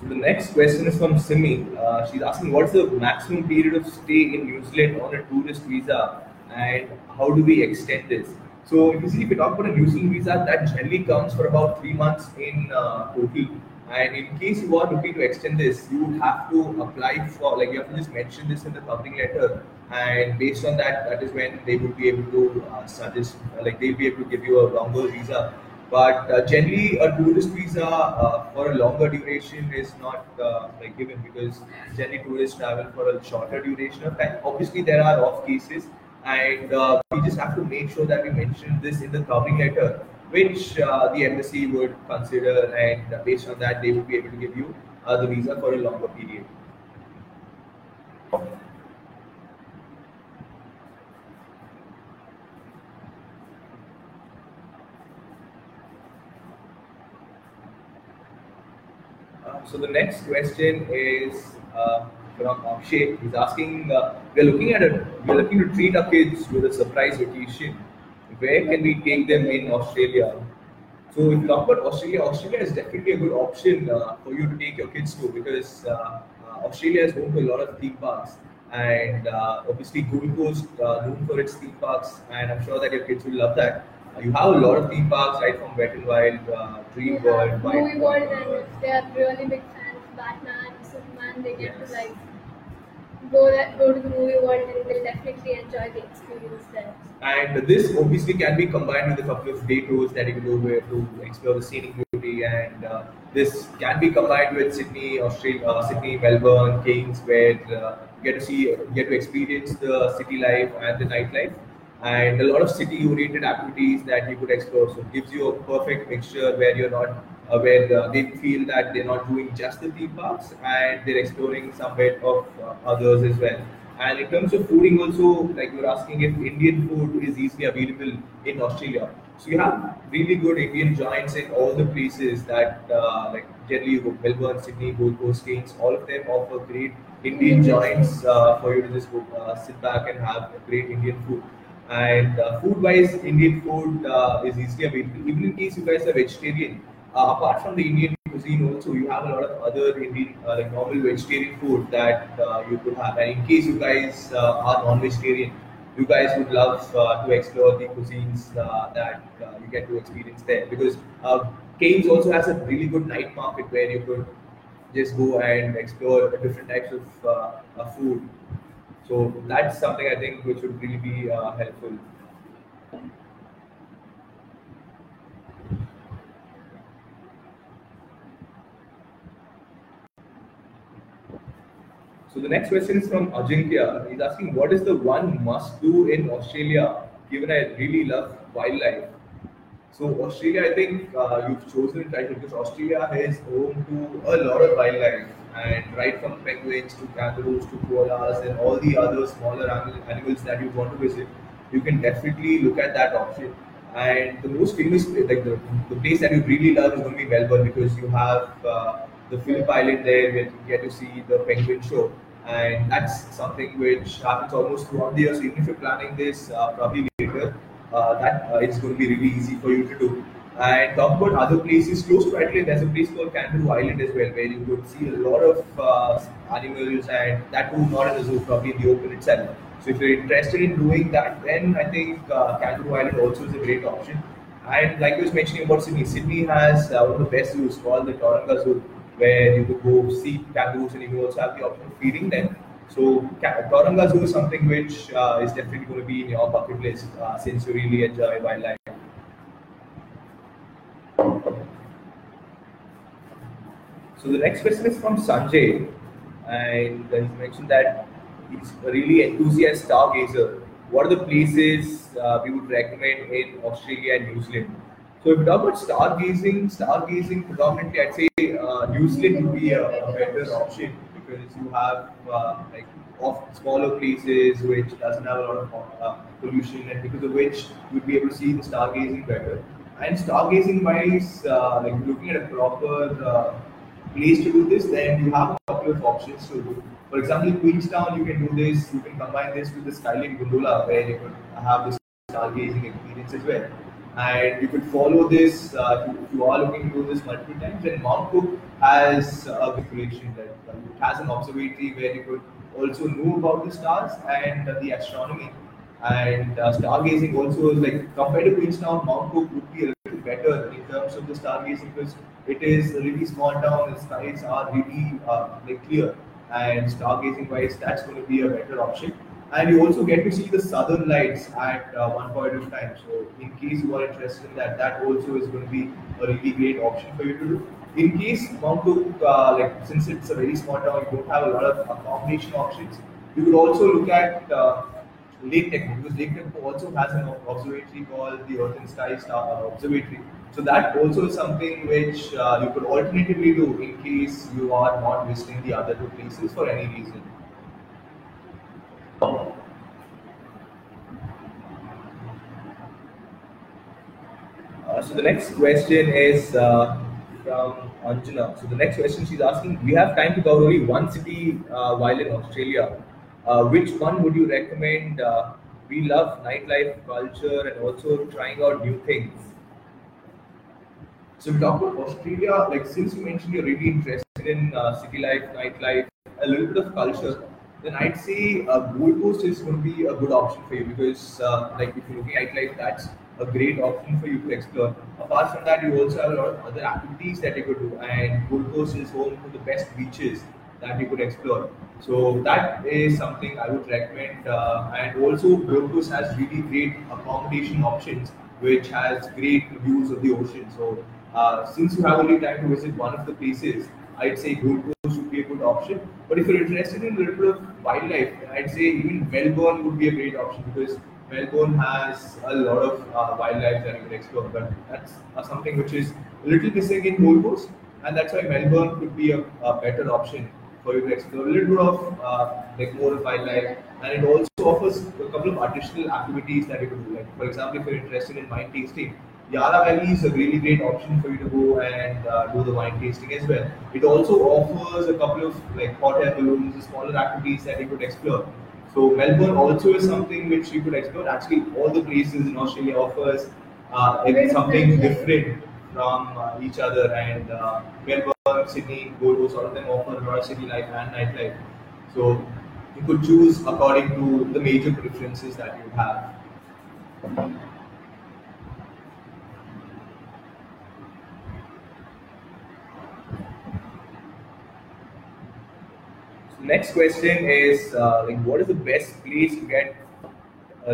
So the next question is from Simi. Uh, she's asking, what's the maximum period of stay in New Zealand on a tourist visa, and how do we extend this? So see, if you talk about a New Zealand visa, that generally counts for about three months in uh, total. And in case you are looking to extend this, you would have to apply for, like, you have to just mention this in the covering letter, and based on that, that is when they would be able to uh, suggest, like, they'll be able to give you a longer visa. But uh, generally, a tourist visa uh, for a longer duration is not uh, like given because generally tourists travel for a shorter duration of time. Obviously, there are off cases, and uh, we just have to make sure that we mention this in the covering letter, which uh, the embassy would consider, and uh, based on that, they would be able to give you uh, the visa for a longer period. Uh, so the next question is uh, from Akshay. He's asking, uh, we're looking at a, we're looking to treat our kids with a surprise vacation. Where can we take them in Australia? So if you talk about Australia, Australia is definitely a good option uh, for you to take your kids to because uh, uh, Australia is home to a lot of theme parks. And uh, obviously Gold Coast uh, known for its theme parks, and I'm sure that your kids will love that. You have a lot of theme parks right from Wet and Wild uh, Dream Yeah, World, movie world, and if they are really big fans of Batman, Superman, they get to like go that go to the movie world and they'll definitely enjoy the experience there. And this obviously can be combined with a couple of day tours that you can do where to explore the scenic beauty. And uh, this can be combined with Sydney, Australia, uh, Sydney, Melbourne, Cairns, where uh, you get to see, you get to experience the city life and the nightlife, and a lot of city-oriented activities that you could explore. So it gives you a perfect mixture where you're not, uh, where uh, they feel that they're not doing just the theme parks and they're exploring some bit of uh, others as well. And in terms of fooding, also, like you're asking if Indian food is easily available in Australia. So you have really good Indian joints in all the places that, uh, like generally, you go Melbourne, Sydney, Gold Coast, Cairns, all of them offer great Indian joints uh, for you to just go uh, sit back and have great Indian food. And uh, food-wise, Indian food uh, is easily available. Even in case you guys are vegetarian, uh, apart from the Indian cuisine, also you have a lot of other Indian, uh, like normal vegetarian food that uh, you could have. And in case you guys uh, are non-vegetarian, you guys would love uh, to explore the cuisines uh, that you get to experience there. Because uh, also has a really good night market where you could just go and explore different types of food. So that's something I think which would really be helpful. So the next question is from Ajinkya. He's asking, what is the one must do in Australia, given I really love wildlife? So Australia, I think uh, you've chosen it right because Australia is home to a lot of wildlife, and right from penguins to kangaroos to koalas and all the other smaller animal, animals that you want to visit, you can definitely look at that option. And the most famous, like the, the place that you really love is going to be Melbourne because you have uh, the Phillip Island there where you get to see the penguin show. And that's something which happens almost throughout the year. So even if you're planning this uh, probably later, uh, that uh, it's going to be really easy for you to do. And talk about other places close to Adelaide, there's a place called Kangaroo Island as well, where you could see a lot of uh, animals, and that too not in the zoo, probably in the open itself. So if you're interested in doing that, then I think uh, Kangaroo Island also is a great option. And like I was mentioning about Sydney, Sydney has uh, one of the best zoos called the Taronga Zoo, where you could go see kangaroos and you could also have the option of feeding them. So Ka- Zoo is something which uh, is definitely going to be in your bucket list uh, since you really enjoy wildlife. So the next question is from Sanjay, and he mentioned that he's a really enthusiastic stargazer. What are the places uh, we would recommend in Australia and New Zealand? So if we talk about stargazing, stargazing predominantly, I'd say uh, New would be a, a better option because you have uh, like off smaller places which doesn't have a lot of uh, pollution and because of which you'd be able to see the stargazing better. And stargazing wise, uh, like looking at a proper uh, place to do this, then you have a couple of options to do. For example, in Queenstown, you can do this, you can combine this with the Skyline Gondola where you could have this stargazing experience as well. And you could follow this uh, if you are looking to do this multiple times. And Mount Cook has a good collection that uh, it has an observatory where you could also know about the stars and uh, the astronomy. And uh, stargazing also is like compared to Queenstown, Mount Cook would be a little better in terms of the stargazing because it is a really small town. The skies are really uh, like clear, and stargazing wise, that's going to be a better option. And you also get to see the southern lights at uh, one point of time. So, in case you are interested in that, that also is going to be a really great option for you to do. In case Mount Cook, uh, like since it's a very small town, you don't have a lot of accommodation options. You could also look at uh, Lake Tekapo because Lake Tekapo also has an observatory called the Earth and Sky Star Observatory. So that also is something which uh, you could alternatively do in case you are not visiting the other two places for any reason. Uh, so the next question is uh, from Anjana. So the next question she's asking: We have time to cover only one city uh, while in Australia. Uh, which one would you recommend? Uh, we love nightlife culture and also trying out new things. So we talk about Australia. Like since you mentioned you're really interested in city life, nightlife, a little bit of culture, then I'd say uh, Gold Coast is going to be a good option for you because, uh, like, if you're looking at nightlife, that's a great option for you to explore. Apart from that, you also have a lot of other activities that you could do, and Gold Coast is home to the best beaches that you could explore. So that is something I would recommend. Uh, and also, Gold Coast has really great accommodation options, which has great views of the ocean. So uh, since you have only time to visit one of the places, I'd say Gold Coast would be a good option. But if you're interested in a little bit of wildlife, I'd say even Melbourne would be a great option because Melbourne has a lot of uh, wildlife that you can explore, but that's uh, something which is a little missing in Gold Coast, and that's why Melbourne could be a, a better option for you to explore a little bit of uh, like more wildlife, and it also offers a couple of additional activities that you can do. Like for example, if you're interested in wine tasting, Yarra Valley is a really great option for you to go and uh, do the wine tasting as well. It also offers a couple of like hot air balloons, smaller activities that you could explore. So Melbourne also is something which you could explore. Actually, all the places in Australia offers uh, something different from uh, each other. And uh, Melbourne, Sydney, Gold Coast, all of them offer a lot of city life and nightlife. So you could choose according to the major preferences that you have. Next question is uh, like what is the best place to get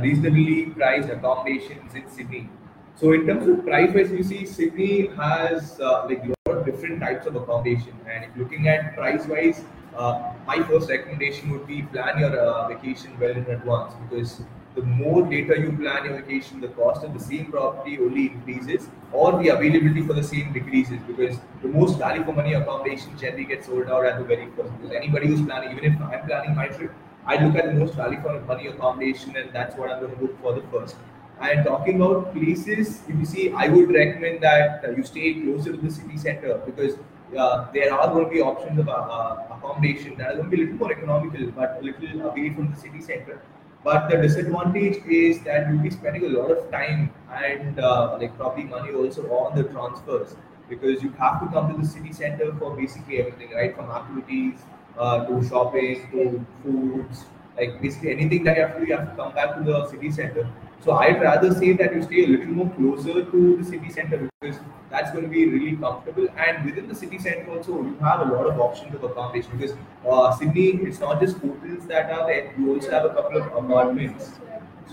reasonably priced accommodations in Sydney? So in terms of price wise, you see Sydney has uh, like a lot of different types of accommodation, and if looking at price wise, uh, my first recommendation would be plan your uh, vacation well in advance because the more later you plan your vacation, the cost of the same property only increases or the availability for the same decreases because the most value for money accommodation generally gets sold out at the very first. Because anybody who's planning, even if I'm planning my trip, I look at the most value for money accommodation and that's what I'm going to look for the first. And talking about places, if you see, I would recommend that you stay closer to the city center because uh, there are going to be options of uh, accommodation that are going to be a little more economical but a little away from the city center but the disadvantage is that you'll be spending a lot of time and uh, like probably money also on the transfers because you have to come to the city center for basically everything, right? From activities uh, to shopping to foods, like basically anything that you have to you have to come back to the city center. So I'd rather say that you stay a little more closer to the city center because that's going to be really comfortable. And within the city center also, you have a lot of options of accommodation because uh, Sydney, it's not just hotels that are there. You also have a couple of apartments.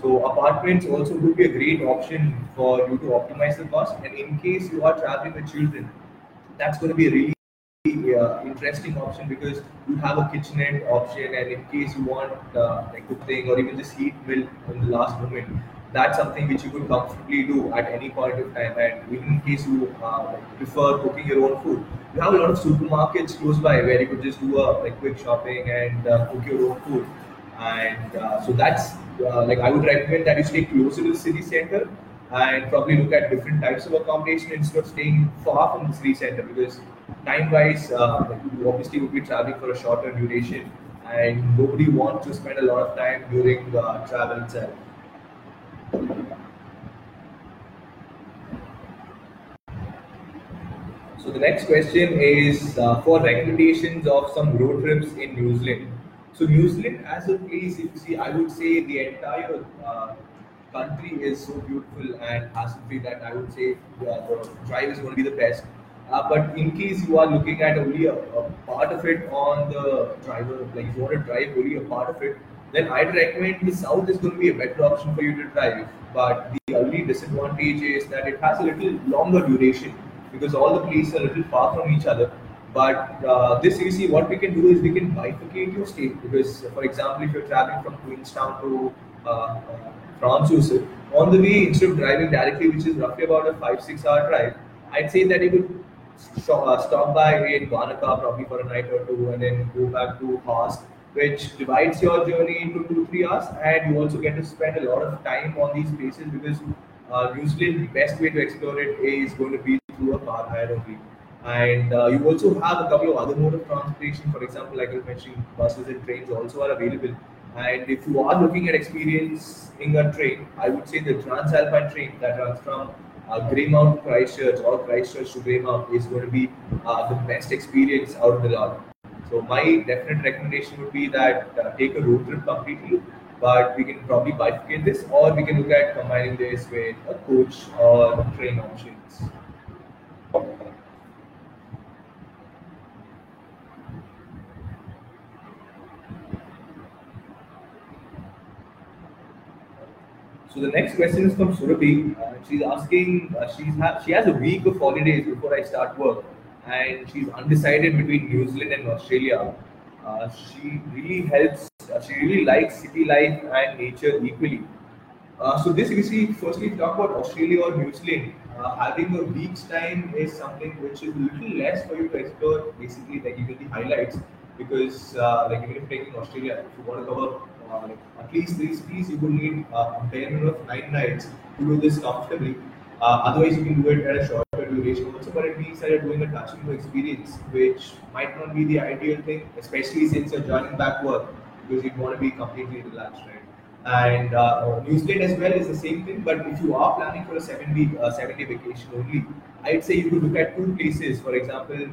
So apartments also would be a great option for you to optimize the cost. And in case you are traveling with children, that's going to be a really uh, interesting option because you have a kitchenette option and in case you want uh, like cooking or even just heat milk in the last moment that's something which you could comfortably do at any point of time. And even in case you uh, prefer cooking your own food, you have a lot of supermarkets close by where you could just do a like quick shopping and uh, cook your own food. And uh, so that's uh, like I would recommend that you stay closer to the city center and probably look at different types of accommodation instead of staying far from the city center because time-wise, uh, you obviously would be traveling for a shorter duration and nobody wants to spend a lot of time during uh, travel itself. So the next question is uh, for recommendations of some road trips in New Zealand. So New Zealand as a place, if you see, I would say the entire uh, country is so beautiful and hassle-free that I would say uh, the drive is going to be the best. Uh, but in case you are looking at only a, a, part of it on the driver, like you want to drive only a part of it, then I'd recommend the south is going to be a better option for you to drive. But the only disadvantage is that it has a little longer duration because all the places are a little far from each other. But uh, this, you see, what we can do is we can bifurcate your state because, for example, if you're traveling from Queenstown to uh, uh, Francis, on the way, instead of driving directly, which is roughly about a five six hour drive, I'd say that you would uh, stop by in Wanaka probably for a night or two and then go back to Haast which divides your journey into two, three hours, and you also get to spend a lot of time on these places because uh, usually the best way to explore it is going to be through a car hire only. And uh, you also have a couple of other mode of transportation. For example, like I was mentioning, buses and trains also are available. And if you are looking at experiencing a train, I would say the TranzAlpine train that runs from uh, Greymouth to Christchurch or Christchurch to Greymouth is going to be uh, the best experience out of the lot. So my definite recommendation would be that uh, take a road trip completely but we can probably bifurcate this, or we can look at combining this with a coach or train options. So the next question is from Surabhi. Uh, she's asking, uh, she's ha- she has a week of holidays before I start work, and she's undecided between New Zealand and Australia. Uh, she really helps. Uh, she really likes city life and nature equally. Uh, so this, you see, firstly, talk about Australia or New Zealand, uh, having a week's time is something which is a little less for you to explore. Basically, like even the highlights, because uh, like even if you're taking Australia, if you want to cover uh, like at least three cities, you would need a minimum of nine nights to do this comfortably. Otherwise, you can do it at a duration also, but means that doing a touch go experience, which might not be the ideal thing, especially since you're joining back work because you want to be completely relaxed, right? And uh, New Zealand as well is the same thing, but if you are planning for a seven week, uh, seven day vacation only, I'd say you could look at two places. For example,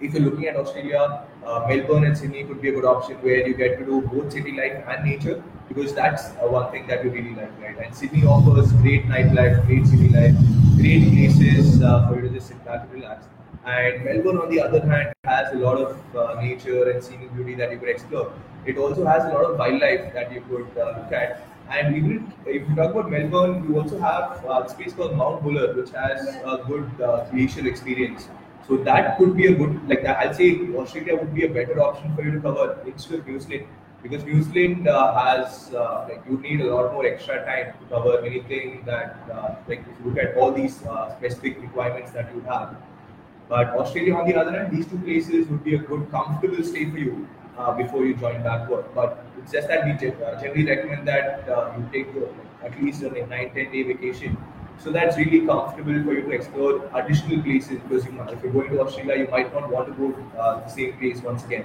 if you're looking at Australia, uh, Melbourne and Sydney could be a good option where you get to do both city life and nature because that's uh, one thing that you really like, right? And Sydney offers great nightlife, great city life, great places uh, for you to just sit back and relax. And Melbourne, on the other hand, has a lot of uh, nature and scenic beauty that you could explore. It also has a lot of wildlife that you could uh, look at. And even if you talk about Melbourne, you also have uh, a space called Mount Buller, which has a good glacial experience. So that could be a good, like. I'll say Australia would be a better option for you to cover instead of New Zealand because New Zealand uh, has uh, like you need a lot more extra time to cover anything that uh, like if you look at all these uh, specific requirements that you have. But Australia, on the other hand, these two places would be a good, comfortable stay for you uh, before you join back work. But it's just that we uh, generally recommend that you take at least a 9 10 day vacation. So that's really comfortable for you to explore additional places because you might, if you're going to Australia, you might not want to go to uh, the same place once again.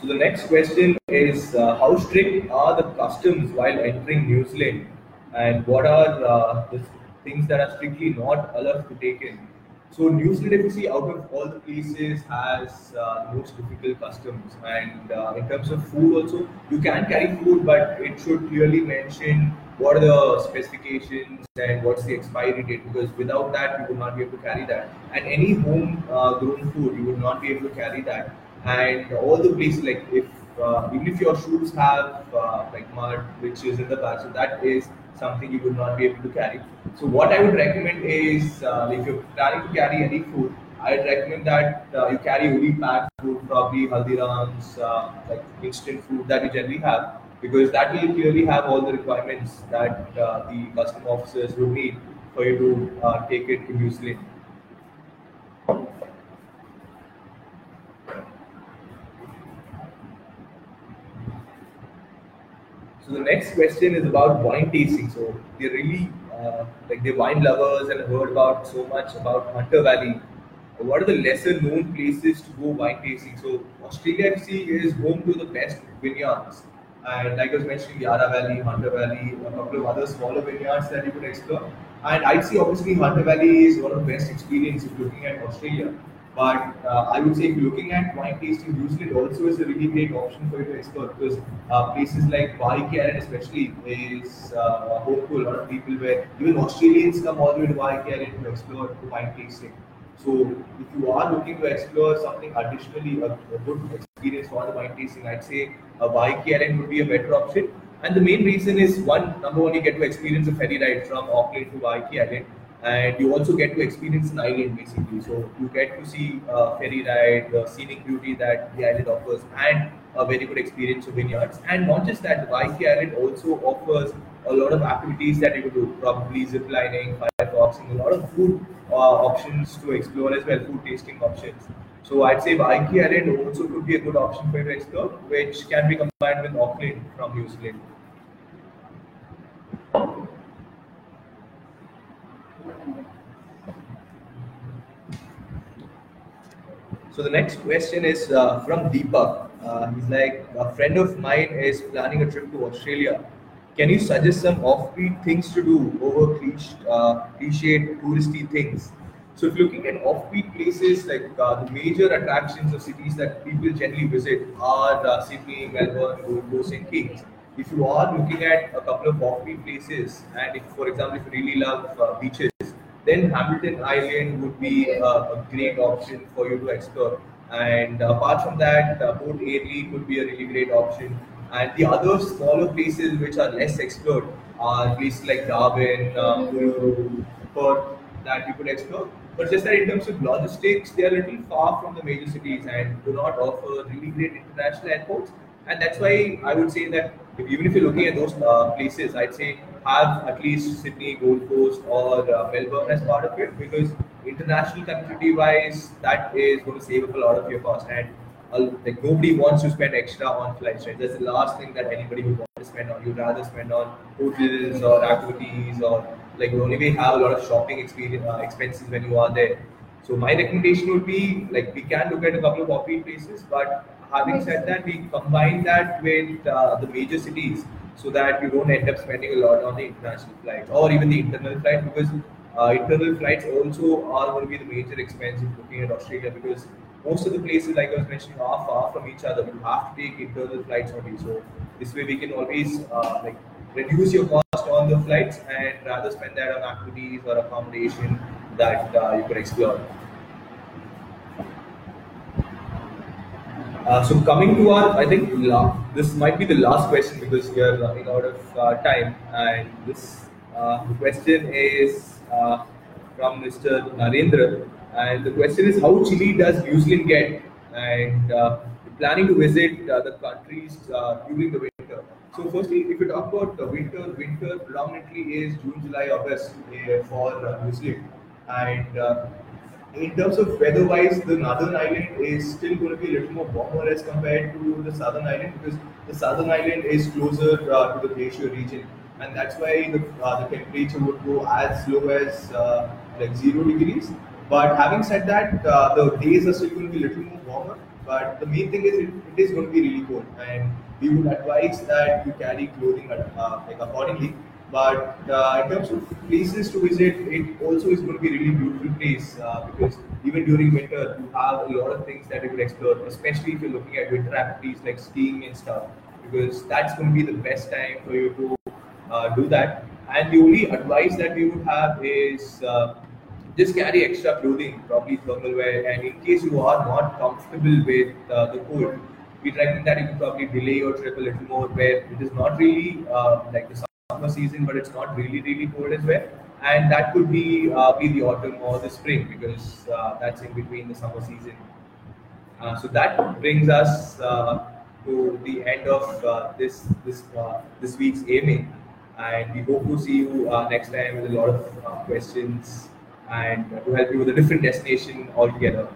So the next question is uh, how strict are the customs while entering New Zealand, and what are uh, the things that are strictly not allowed to take in? So New Zealand, you see, out of all the places, has uh, most difficult customs, and uh, in terms of food also, you can carry food, but it should clearly mention what are the specifications and what's the expiry date, because without that, you will not be able to carry that. And any home uh, grown food, you will not be able to carry that and all the places like if uh, even if your shoes have uh, like mud which is in the back so that is something you would not be able to carry so what i would recommend is uh, if you're planning to carry any food i'd recommend that uh, you carry only packed food probably haldirams uh, like instant food that you generally have because that will clearly have all the requirements that uh, the custom officers would need for you to uh, take it to New Zealand. So the next question is about wine tasting. So they're really uh, like they're wine lovers and heard about so much about Hunter Valley. What are the lesser known places to go wine tasting? So Australia FC is home to the best vineyards. And like I was mentioning, Yarra Valley, Hunter Valley, a couple of other smaller vineyards that you could explore. And I'd say obviously Hunter Valley is one of the best experiences looking at Australia. But uh, I would say if you're looking at wine tasting, usually Zealand also is a really great option for you to explore because uh, places like Island especially is uh, to a lot of people where even Australians come all the way to Island to explore wine tasting. So if you are looking to explore something additionally, a, a good experience for the wine tasting, I'd say a Waiheke Island would be a better option. And the main reason is one, number one, you get to experience a ferry ride from Auckland to Island and you also get to experience an island basically. So you get to see a ferry ride, the scenic beauty that the island offers, and a very good experience of vineyards. And not just that, the Waiheke Island also offers a lot of activities that you could do, probably zip lining, firefoxing, a lot of food uh, options to explore as well, food tasting options. So I'd say Waiheke Island also could be a good option for you to explore, which can be combined with Auckland from New Zealand. So the next question is uh, from Deepak. Uh, he's like, a friend of mine is planning a trip to Australia. Can you suggest some offbeat things to do over cliche, uh, cliched touristy things? So if looking at offbeat places, like uh, the major attractions of cities that people generally visit are uh, Sydney, Melbourne, Gold Coast, and Kings. If you are looking at a couple of offbeat places, and if, for example, if you really love uh, beaches, then Hamilton Island would be a, a great option for you to explore. And apart from that, uh, Port Airlie could be a really great option. And the other smaller places which are less explored are places like Darwin, uh, Uluru, Perth that you could explore. But just that in terms of logistics, they are a little far from the major cities and do not offer really great international airports. And that's why I would say that if, even if you're looking at those uh, places, I'd say have at least Sydney, Gold Coast, or uh, Melbourne as part of it because international connectivity wise, that is going to save up a lot of your cost. And uh, like nobody wants to spend extra on flights, right? That's the last thing that anybody would want to spend on. You'd rather spend on hotels or activities or like you only may have a lot of shopping experience uh, expenses when you are there. So my recommendation would be like we can look at a couple of offbeat places, but having said that, we combine that with uh, the major cities so that you don't end up spending a lot on the international flights or even the internal flight because uh, internal flights also are going to be the major expense if looking at Australia because most of the places, like I was mentioning, are far from each other. You have to take internal flights only. So this way, we can always uh, like reduce your cost on the flights and rather spend that on activities or accommodation that uh, you could explore. Uh, so coming to our, I think la- this might be the last question because we are running out of uh, time, and this uh, question is uh, from Mr. Narendra, and the question is how chilly does New Zealand get, and uh, planning to visit the countries during the winter. So firstly, if you talk about the winter, winter predominantly is June, July, August for New Zealand, and in terms of weather-wise, the northern island is still going to be a little more warmer as compared to the southern island because the southern island is closer uh, to the glacier region, and that's why the, uh, the temperature would go as low as uh, like zero degrees. But having said that, uh, the days are still going to be a little more warmer. But the main thing is it, it is going to be really cold, and we would advise that you carry clothing uh, like accordingly but uh, in terms of places to visit, it also is going to be a really beautiful place uh, because even during winter, you have a lot of things that you could explore, especially if you're looking at winter activities like skiing and stuff, because that's going to be the best time for you to uh, do that. And the only advice that we would have is uh, just carry extra clothing, probably thermal wear, and in case you are not comfortable with uh, the cold, we recommend that you can probably delay your trip a little more where it is not really uh, like the summer season, but it's not really, really cold as well. And that could be uh, be the autumn or the spring because uh, that's in between the summer season. Uh, so that brings us uh, to the end of uh, this this uh, this week's aiming, and we hope to see you next time with a lot of questions and to help you with a different destination altogether.